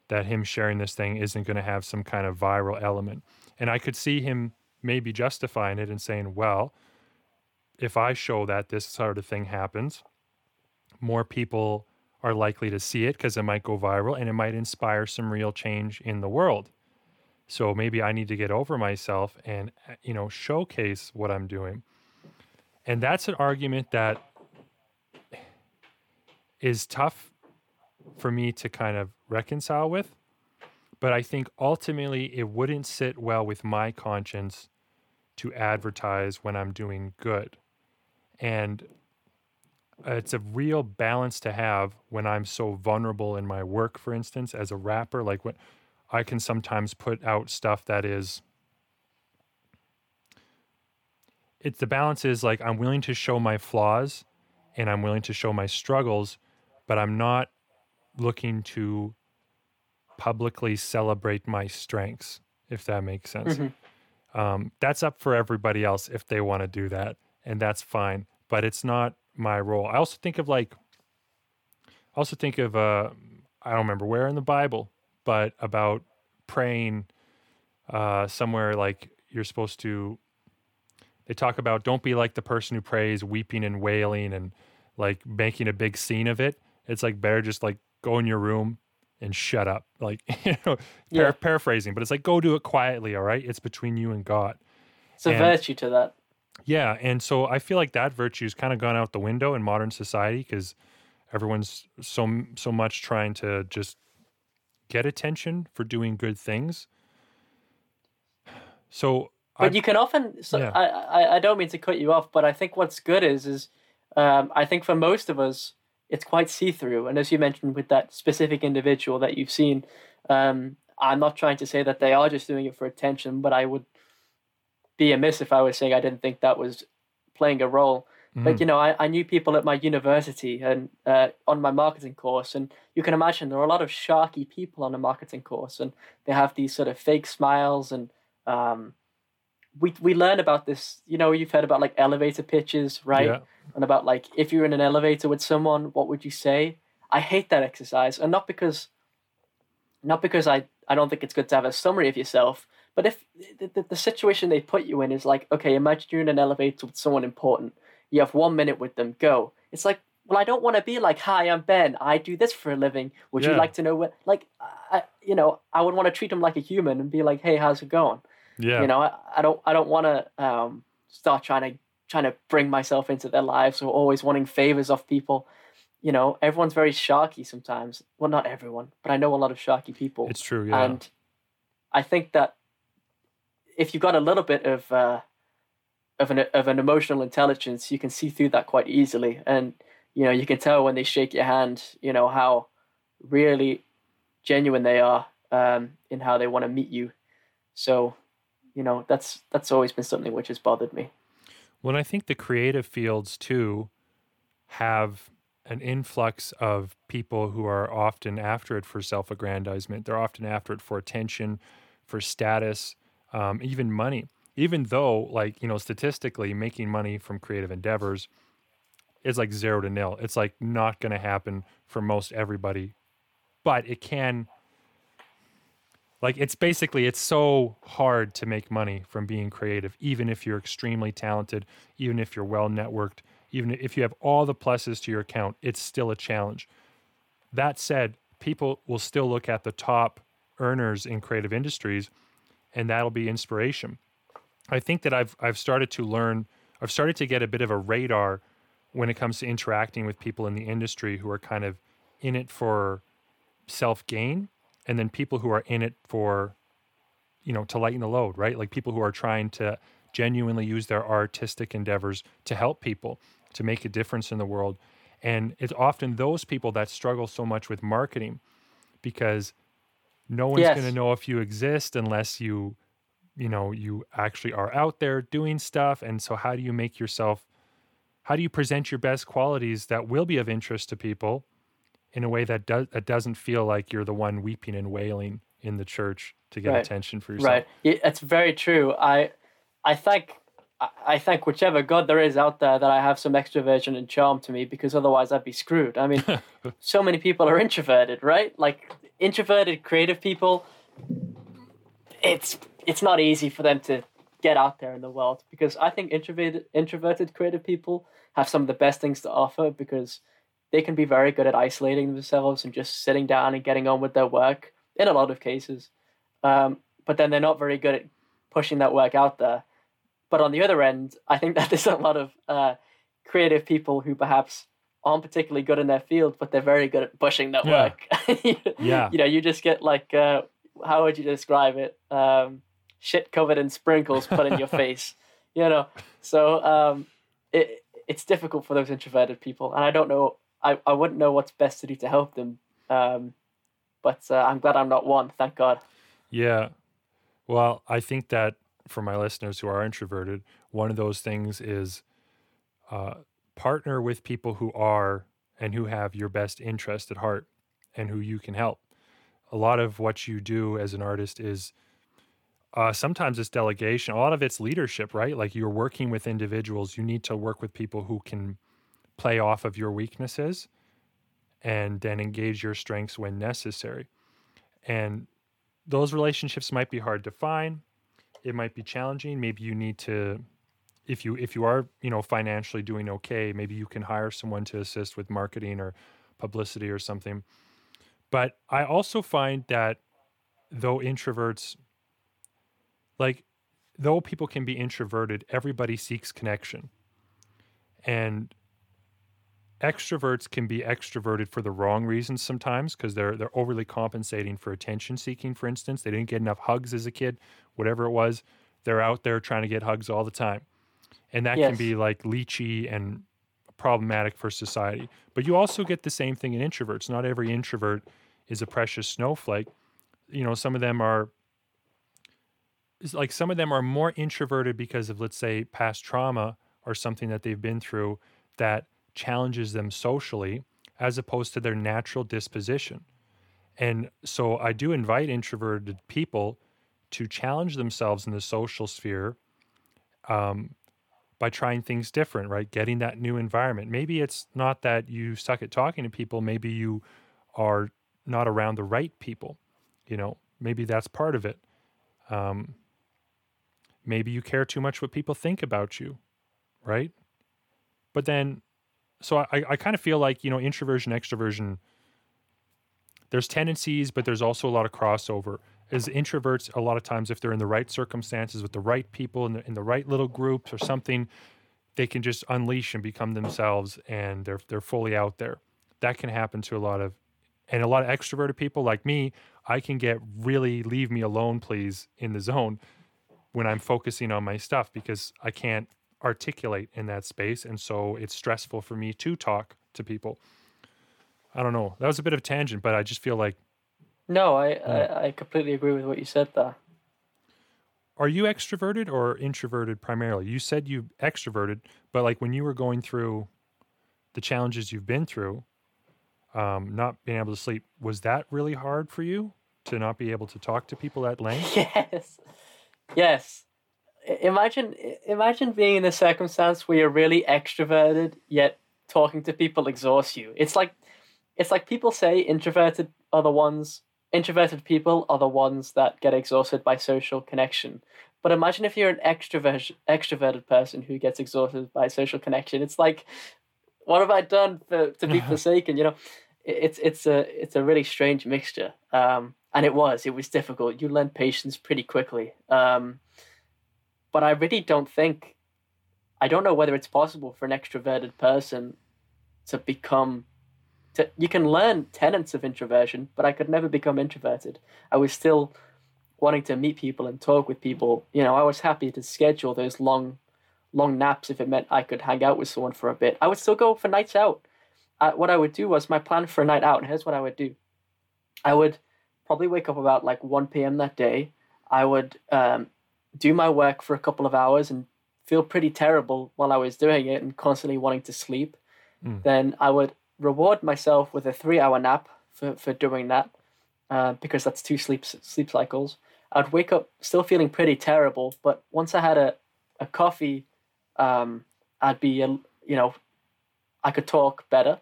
that him sharing this thing isn't going to have some kind of viral element. And I could see him maybe justifying it and saying, well, if I show that this sort of thing happens, more people are likely to see it because it might go viral and it might inspire some real change in the world. So maybe I need to get over myself and uh, you know showcase what I'm doing. And that's an argument that is tough for me to kind of reconcile with. But I think ultimately it wouldn't sit well with my conscience to advertise when I'm doing good. And it's a real balance to have when I'm so vulnerable in my work, for instance, as a rapper. Like when I can sometimes put out stuff that is. It's the balance is like I'm willing to show my flaws and I'm willing to show my struggles, but I'm not looking to publicly celebrate my strengths, if that makes sense. Mm-hmm. Um, that's up for everybody else if they want to do that, and that's fine. But it's not my role. I also think of like, I also think of uh, I don't remember where in the Bible, but about praying uh, somewhere like you're supposed to. They talk about don't be like the person who prays weeping and wailing and like making a big scene of it. It's like better just like go in your room and shut up. Like you know, Yeah. par- paraphrasing, but it's like go do it quietly. All right, it's between you and God. It's a And- virtue to that. Yeah, and so I feel like that virtue's kind of gone out the window in modern society because everyone's so so much trying to just get attention for doing good things. So, But I, you can often. So Yeah. I, I I don't mean to cut you off, but I think what's good is is um, I think for most of us it's quite see through, and as you mentioned with that specific individual that you've seen, um, I'm not trying to say that they are just doing it for attention, but I would be amiss if I was saying I didn't think that was playing a role. Mhm. Like you know, I, I knew people at my university and uh, on my marketing course, and you can imagine there are a lot of sharky people on a marketing course, and they have these sort of fake smiles, and um, we we learn about this. You know, you've heard about like elevator pitches, right? Yeah. And about like if you're in an elevator with someone, what would you say? I hate that exercise, and not because, not because I I don't think it's good to have a summary of yourself, but if the, the, the situation they put you in is like, okay, imagine you're in an elevator with someone important. You have one minute with them. Go. It's like, well, I don't want to be like, hi, I'm Ben. I do this for a living. Would you like to know what? Like, I, you know, I would want to treat them like a human and be like, hey, how's it going? Yeah, You know, I, I don't I don't want to um, start trying to trying to bring myself into their lives or always wanting favors of people. You know, everyone's very sharky sometimes. Well, not everyone, but I know a lot of sharky people. it's true. Yeah, And I think that if you've got a little bit of uh, of an of an emotional intelligence, you can see through that quite easily, and you know you can tell when they shake your hand, you know how really genuine they are um, in how they want to meet you. So, you know that's that's always been something which has bothered me. Well, I think the creative fields too have an influx of people who are often after it for self aggrandizement. They're often after it for attention, for status, um, even money. Even though, like, you know, statistically, making money from creative endeavors is like zero to nil. It's like not going to happen for most everybody, but it can like it's basically it's so hard to make money from being creative even if you're extremely talented even if you're well networked even if you have all the pluses to your account it's still a challenge. That said people will still look at the top earners in creative industries and that'll be inspiration. I think that i've i've started to learn i've started to get a bit of a radar when it comes to interacting with people in the industry who are kind of in it for self gain and then people who are in it for you know to lighten the load right? Like people who are trying to genuinely use their artistic endeavors to help people to make a difference in the world. And it's often those people that struggle so much with marketing because no one's Yes. going to know if you exist unless you you know you actually are out there doing stuff. And so how do you make yourself how do you present your best qualities that will be of interest to people in a way that does that doesn't feel like you're the one weeping and wailing in the church to get Right. attention for yourself. Right. Yeah, It's very true. I I thank I- I thank whichever God there is out there that I have some extroversion and charm to me because otherwise I'd be screwed. I mean, so many people are introverted, right? Like introverted creative people it's it's not easy for them to get out there in the world because I think introverted introverted creative people have some of the best things to offer because they can be very good at isolating themselves and just sitting down and getting on with their work in a lot of cases. Um, but then they're not very good at pushing that work out there. But on the other end, I think that there's a lot of uh, creative people who perhaps aren't particularly good in their field, but they're very good at pushing that Yeah. work. Yeah. You know, you just get like, uh, how would you describe it? Um, shit covered in sprinkles put in your face. You know, so um, it it's difficult for those introverted people, and I don't know. I, I wouldn't know what's best to do to help them. Um, but uh, I'm glad I'm not one. Thank God. Yeah. Well, I think that for my listeners who are introverted, one of those things is uh, partner with people who are and who have your best interest at heart and who you can help. A lot of what you do as an artist is uh, sometimes it's delegation. A lot of it's leadership, right? Like you're working with individuals. You need to work with people who can play off of your weaknesses and then engage your strengths when necessary. And those relationships might be hard to find. It might be challenging. Maybe you need to if you if you are, you know, financially doing okay, maybe you can hire someone to assist with marketing or publicity or something. But I also find that though introverts like though people can be introverted, everybody seeks connection. And extroverts can be extroverted for the wrong reasons sometimes because they're they're overly compensating for attention seeking for instance. They didn't get enough hugs as a kid whatever it was. They're out there trying to get hugs all the time. And that can be like leechy and problematic for society. But you also get the same thing in introverts. Not every introvert is a precious snowflake. You know some of them are like some of them are more introverted because of let's say past trauma or something that they've been through that challenges them socially as opposed to their natural disposition. And so I do invite introverted people to challenge themselves in the social sphere um, by trying things different, right? Getting that new environment. Maybe it's not that you suck at talking to people, maybe you are not around the right people. You know, maybe that's part of it. Um, maybe you care too much what people think about you, right? But then so I, I kind of feel like you know introversion extroversion there's tendencies but there's also a lot of crossover. As introverts a lot of times if they're in the right circumstances with the right people in the, in the right little groups or something they can just unleash and become themselves and they're they're fully out there. That can happen to a lot of and a lot of extroverted people like me i can get really leave me alone please in the zone when i'm focusing on my stuff because i can't articulate in that space and so it's stressful for me to talk to people. I don't know that was a bit of a tangent but i just feel like No, I, I, I completely agree with what you said there. are you extroverted or introverted primarily? You said you extroverted but like when you were going through the challenges you've been through um, not being able to sleep was that really hard for you to not be able to talk to people at length? Yes, yes. Imagine, imagine being in a circumstance where you're really extroverted, yet talking to people exhausts you. It's like, it's like people say introverted are the ones, introverted people are the ones that get exhausted by social connection. But imagine if you're an extrovert, extroverted person who gets exhausted by social connection. It's like, what have I done for, to be forsaken? You know, it's it's a it's a really strange mixture. Um, and it was it was difficult. You learn patience pretty quickly. Um, but I really don't think, I don't know whether it's possible for an extroverted person to become. To, you can learn tenets of introversion, but I could never become introverted. I was still wanting to meet people and talk with people. You know, I was happy to schedule those long, long naps if it meant I could hang out with someone for a bit. I would still go for nights out. Uh, what I would do was my plan for a night out, and here's what I would do. I would probably wake up about like 1 p.m. that day. I would um, do my work for a couple of hours and feel pretty terrible while I was doing it and constantly wanting to sleep. Mm. Then I would reward myself with a three hour nap for, for doing that uh, because that's two sleep sleep cycles. I'd wake up still feeling pretty terrible, but once I had a, a coffee, um, I'd be, you know, I could talk better.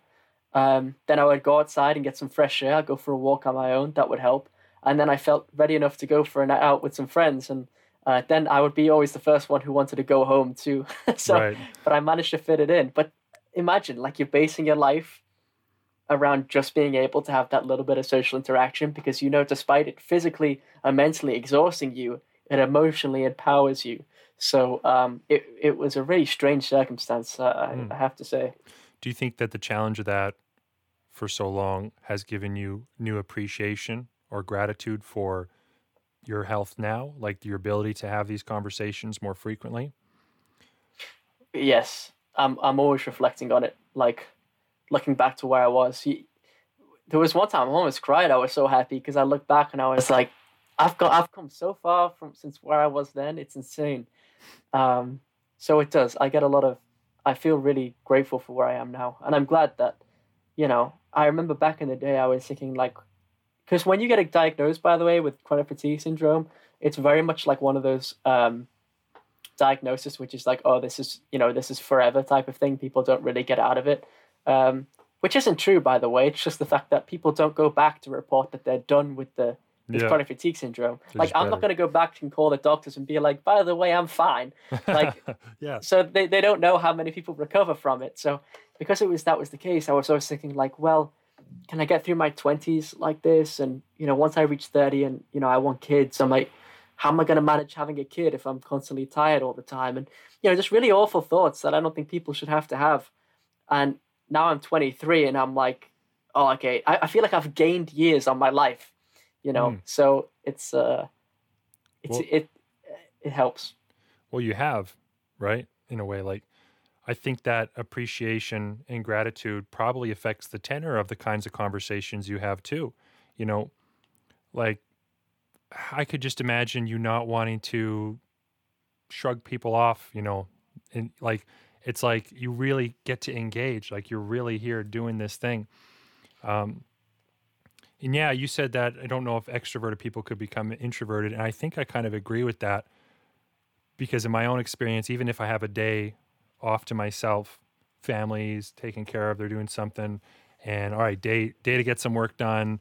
Um, then I would go outside and get some fresh air. I'd go for a walk on my own. That would help. And then I felt ready enough to go for a night out with some friends. And uh, then I would be always the first one who wanted to go home too. so, Right. but I managed to fit it in. But imagine, like, you're basing your life around just being able to have that little bit of social interaction because you know, despite it physically and mentally exhausting you, it emotionally empowers you. So um, it it was a really strange circumstance, uh, I, I have to say. Do you think that the challenge of that for so long has given you new appreciation or gratitude for your health now, like your ability to have these conversations more frequently? Yes, I'm I'm always reflecting on it, like looking back to where I was. There was one time I almost cried. I was so happy because I looked back and I was like, I've got I've come so far from since where I was then. It's insane. Um, so it does. I get a lot of. I feel really grateful for where I am now, and I'm glad that, you know, I remember back in the day I was thinking like, because when you get diagnosed, by the way, with chronic fatigue syndrome, it's very much like one of those um, diagnosis, which is like, oh, this is you know this is forever type of thing. People don't really get out of it, um, which isn't true, by the way. It's just the fact that people don't go back to report that they're done with the with Yeah. chronic fatigue syndrome. Like, I'm not going to go back and call the doctors and be like, by the way, I'm fine. Like, yeah. so they, they don't know how many people recover from it. So because it was that was the case, I was always thinking like, well, can I get through my twenties like this? And you know, once I reach thirty and you know I want kids, I'm like, how am I going to manage having a kid if I'm constantly tired all the time? And you know, just really awful thoughts that I don't think people should have to have. And now I'm 23 and I'm like, oh, okay, I, I feel like I've gained years on my life, you know. Mm. So it's uh, it's Well- it it helps. Well, you have, right? In a way, like I think that appreciation and gratitude probably affects the tenor of the kinds of conversations you have too. You know, like I could just imagine you not wanting to shrug people off, you know, and like it's like you really get to engage, like you're really here doing this thing. Um, and yeah, you said that I don't know if extroverted people could become introverted, and I think I kind of agree with that because in my own experience, even if I have a day off to myself, Families taken care of, they're doing something, and all right, day day to get some work done.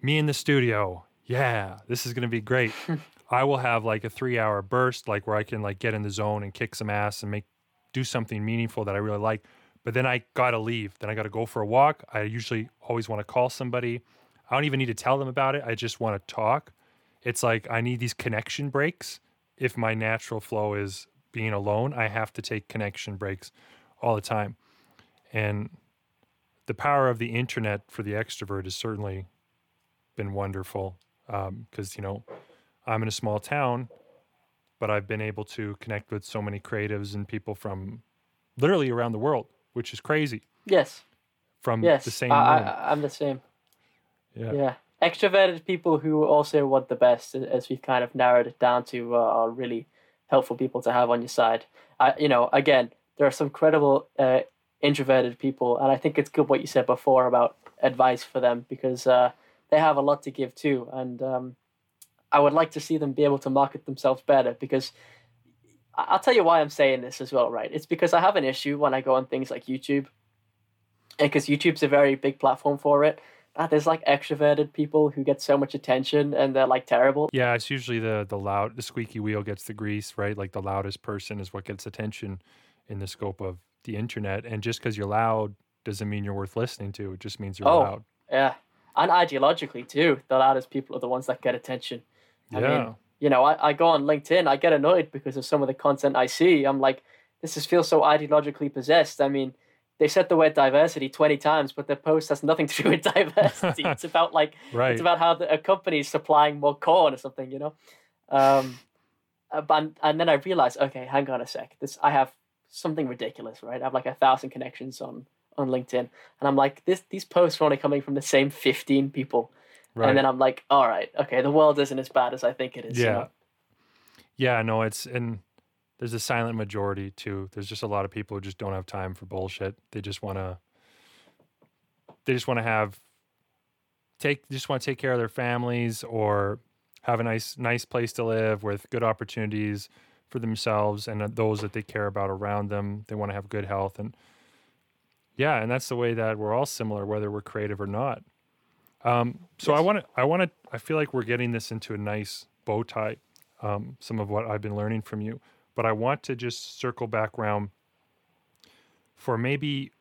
Me in the studio, yeah, this is gonna be great. I will have like a three hour burst, like where I can like get in the zone and kick some ass and make do something meaningful that I really like. But then I gotta leave. Then I gotta go for a walk. I usually always want to call somebody. I don't even need to tell them about it. I just want to talk. It's like I need these connection breaks. If my natural flow is being alone, I have to take connection breaks all the time. And the power of the internet for the extrovert has certainly been wonderful. Because, you know, I'm in a small town, but I've been able to connect with so many creatives and people from literally around the world, which is crazy. Yes. From Yes, the same I, I, I'm the same. yeah. Yeah, extroverted people who also want the best, as we've kind of narrowed it down to, uh, are really helpful people to have on your side. I, you know, again, there are some credible uh, introverted people, and I think it's good what you said before about advice for them because uh, they have a lot to give too, and um, I would like to see them be able to market themselves better because. I'll tell you why I'm saying this as well, right? It's because I have an issue when I go on things like YouTube, because YouTube's a very big platform for it. Ah, there's like extroverted people who get so much attention and they're like terrible. Yeah, it's usually the the loud, the squeaky wheel gets the grease, right? Like the loudest person is what gets attention in the scope of the internet. And just because you're loud doesn't mean you're worth listening to. It just means you're Oh, loud. Yeah. And ideologically too, the loudest people are the ones that get attention. I Yeah, mean, you know, I, I go on LinkedIn, I get annoyed because of some of the content I see. I'm like, this is feels so ideologically possessed. I mean, they said the word diversity 20 times, but their post has nothing to do with diversity. it's about like right. It's about how the, a company is supplying more corn or something, you know. Um, uh, but and then I realized, okay, hang on a sec. This I have something ridiculous, right? I have like a thousand connections on on LinkedIn, and I'm like, this these posts are only coming from the same fifteen people, right. and then I'm like, all right, okay, the world isn't as bad as I think it is. you Yeah. know? Yeah, no, it's and there's a silent majority too. There's just a lot of people who just don't have time for bullshit. They just want to they just want to have take just want to take care of their families or have a nice nice place to live with good opportunities for themselves and those that they care about around them. They want to have good health and yeah, and that's the way that we're all similar, whether we're creative or not. Um, so I want to, I want to, I feel like we're getting this into a nice bow tie. Um, some of what I've been learning from you, but I want to just circle back around for maybe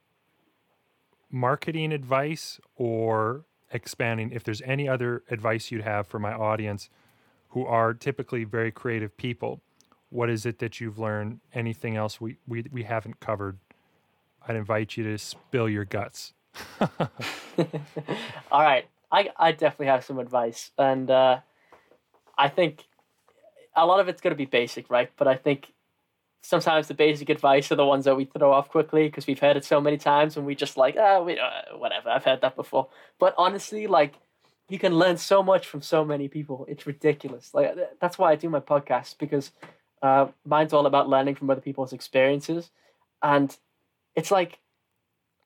marketing advice or expanding. If there's any other advice you'd have for my audience who are typically very creative people, what is it that you've learned? Anything else we, we, we haven't covered? I'd invite you to spill your guts. All right. I, I definitely have some advice. And uh, I think a lot of it's going to be basic, right? But I think sometimes the basic advice are the ones that we throw off quickly because we've heard it so many times and we just like, ah, we, uh, whatever, I've heard that before. But honestly, like, you can learn so much from so many people. It's ridiculous. Like, that's why I do my podcast because uh, mine's all about learning from other people's experiences. And it's like,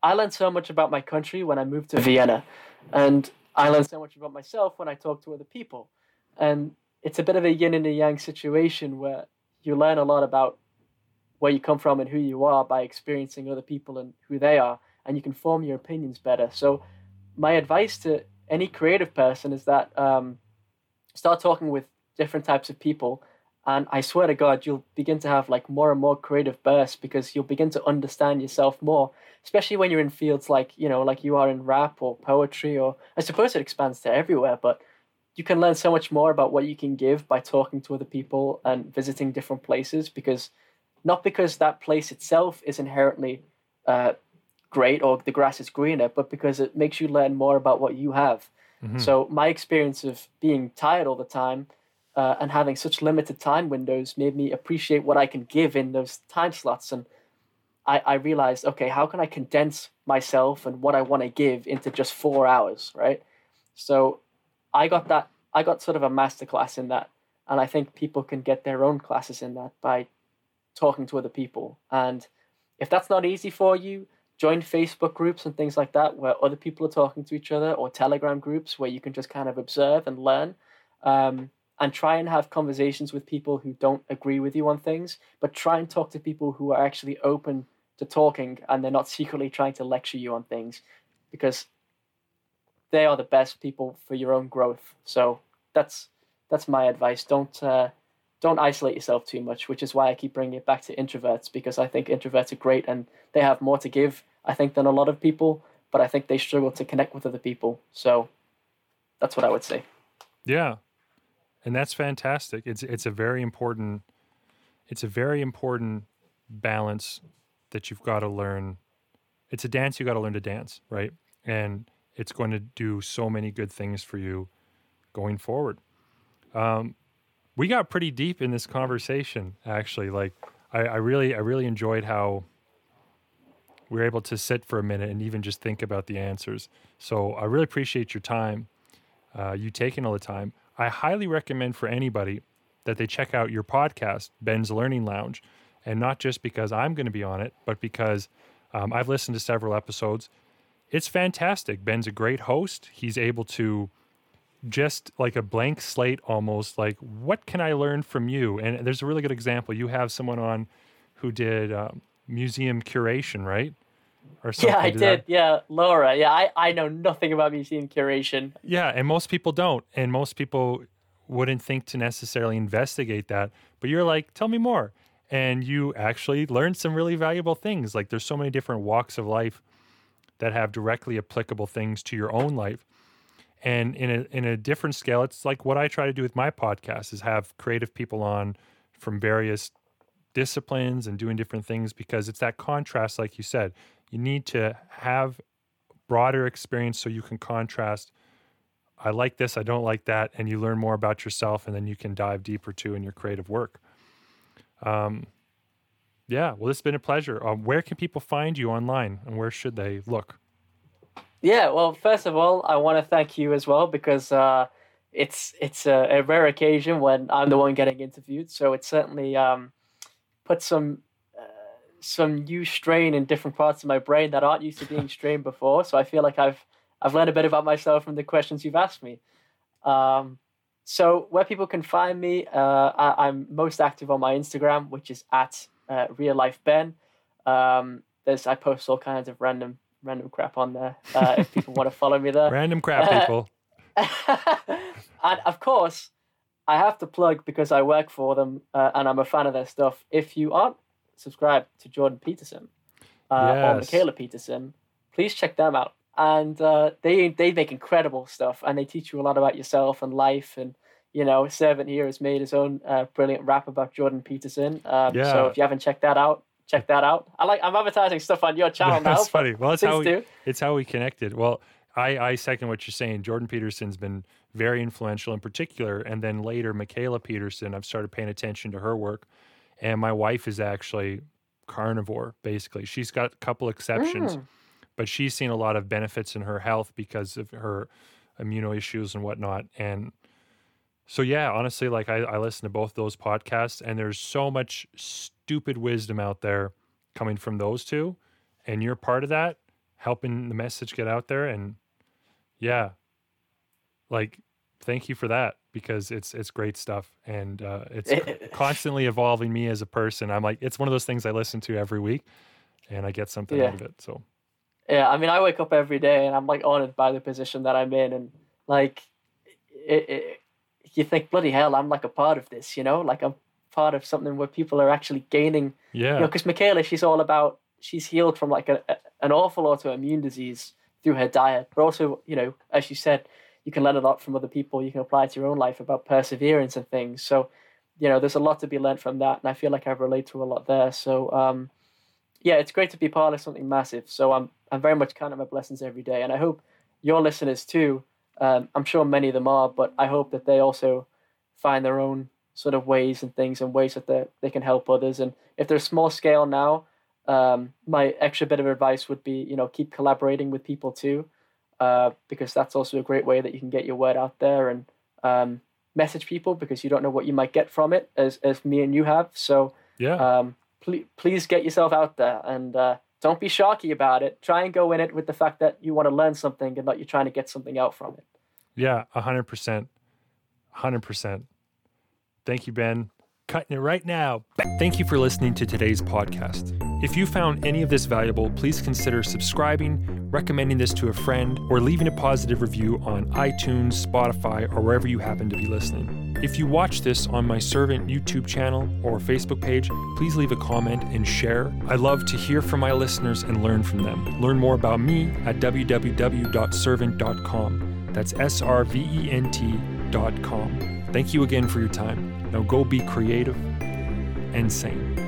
I learned so much about my country when I moved to Vienna. And I learned so much about myself when I talk to other people. And it's a bit of a yin and a yang situation where you learn a lot about where you come from and who you are by experiencing other people and who they are, and you can form your opinions better. So, my advice to any creative person is that um, start talking with different types of people, and I swear to God, you'll begin to have like more and more creative bursts because you'll begin to understand yourself more, especially when you're in fields like you know, like you are in rap or poetry, or I suppose it expands to everywhere, but you can learn so much more about what you can give by talking to other people and visiting different places because not because that place itself is inherently uh, great or the grass is greener, but because it makes you learn more about what you have. Mm-hmm. So my experience of being tired all the time uh, and having such limited time windows made me appreciate what I can give in those time slots. And I, I realized, okay, how can I condense myself and what I want to give into just four hours, right? So I got that. I got sort of a masterclass in that, and I think people can get their own classes in that by talking to other people. And if that's not easy for you, join Facebook groups and things like that where other people are talking to each other, or Telegram groups where you can just kind of observe and learn. Um, and try and have conversations with people who don't agree with you on things, but try and talk to people who are actually open to talking and they're not secretly trying to lecture you on things because they are the best people for your own growth. So that's that's my advice. Don't uh, don't isolate yourself too much, which is why I keep bringing it back to introverts because I think introverts are great and they have more to give, I think, than a lot of people, but I think they struggle to connect with other people. So that's what I would say. Yeah. And that's fantastic. It's it's a very important it's a very important balance that you've got to learn. It's a dance you got to learn to dance, right? And it's going to do so many good things for you going forward. Um, we got pretty deep in this conversation actually. Like I, I, really i really enjoyed how we were able to sit for a minute and even just think about the answers. So i really appreciate your time uh, you taking all the time. I highly recommend for anybody that they check out your podcast ben's learning lounge. And not just because i'm going to be on it but because um, i've listened to several episodes it's fantastic. Ben's a great host. He's able to just like a blank slate almost like what can i learn from you? And there's a really good example. You have someone on who did um, museum curation right? Or something yeah i did, did. Yeah laura. Yeah I, I know nothing about museum curation. Yeah and most people don't and most people wouldn't think to necessarily investigate that but you're like tell me more. And you actually learned some really valuable things. Like there's so many different walks of life that have directly applicable things to your own life. And in a in a different scale it's like what i try to do with my podcast is have creative people on from various disciplines and doing different things because it's that contrast like you said you need to have broader experience so you can contrast i like this i don't like that and you learn more about yourself and then you can dive deeper too in your creative work. Um, yeah well it's been a pleasure um, where can people find you online and where should they look yeah, well, first of all, I want to thank you as well because uh, it's it's a, a, rare occasion when I'm the one getting interviewed. So it certainly um, put some uh, some new strain in different parts of my brain that aren't used to being strained before. So I feel like I've I've learned a bit about myself from the questions you've asked me. Um, so where people can find me, uh, I, am most active on my Instagram, which is at uh, real life Ben. Um, there's I post all kinds of random random crap on there. Uh, if people want to follow me there, random crap, people. and of course, I have to plug because I work for them uh, and I'm a fan of their stuff. If you aren't subscribed to Jordan Peterson uh, yes. or Mikhaila Peterson, please check them out. And uh, they they make incredible stuff, and they teach you a lot about yourself and life. And you know, Srvent here has made his own uh, brilliant rap about Jordan Peterson. Um, yeah. So if you haven't checked that out, check that out. I like I'm advertising stuff on your channel now. That's funny. Well, it's how we, do. it's how we connected. Well, I I second what you're saying. Jordan Peterson's been very influential in particular. And then later, Mikhaila Peterson, I've started paying attention to her work. And my wife is actually carnivore, basically. She's got a couple exceptions, mm. but she's seen a lot of benefits in her health because of her immuno issues and whatnot. And so, yeah, honestly, like I, I listen to both those podcasts, and there's so much stupid wisdom out there coming from those two. And you're part of that, helping the message get out there. And yeah, like thank you for that because it's it's great stuff and uh, it's constantly evolving me as a person. I'm like it's one of those things I listen to every week and I get something yeah. out of it. So yeah, I mean I wake up every day and I'm like honored by the position that I'm in and like it, it, you think bloody hell I'm like a part of this, you know, like I'm part of something where people are actually gaining. Yeah, you know, because Mikhaila she's all about she's healed from like a, a, an awful autoimmune disease through her diet, but also you know as you said you can learn a lot from other people. You can apply to your own life about perseverance and things. So, you know, there's a lot to be learned from that, and I feel like I relate to a lot there. So, um, yeah, it's great to be part of something massive. So I'm I'm very much counting my blessings every day, and I hope your listeners too. Um, I'm sure many of them are, but I hope that they also find their own sort of ways and things and ways that they they can help others. And if they're small scale now, um, my extra bit of advice would be, you know, keep collaborating with people too uh, because that's also a great way that you can get your word out there and um, message people because you don't know what you might get from it, as as me and you have. So yeah, um, please please get yourself out there and uh, don't be shocky about it. Try and go in it with the fact that you want to learn something and not you're trying to get something out from it. Yeah, hundred percent, hundred percent. Thank you, Ben. Cutting it right now. Thank you for listening to today's podcast. If you found any of this valuable, please consider subscribing, recommending this to a friend, or leaving a positive review on iTunes, Spotify, or wherever you happen to be listening. If you watch this on my Srvent YouTube channel or Facebook page, please leave a comment and share. I love to hear from my listeners and learn from them. Learn more about me at www.srvent.com. That's S R V E N T.com. Thank you again for your time. Now go be creative and sane.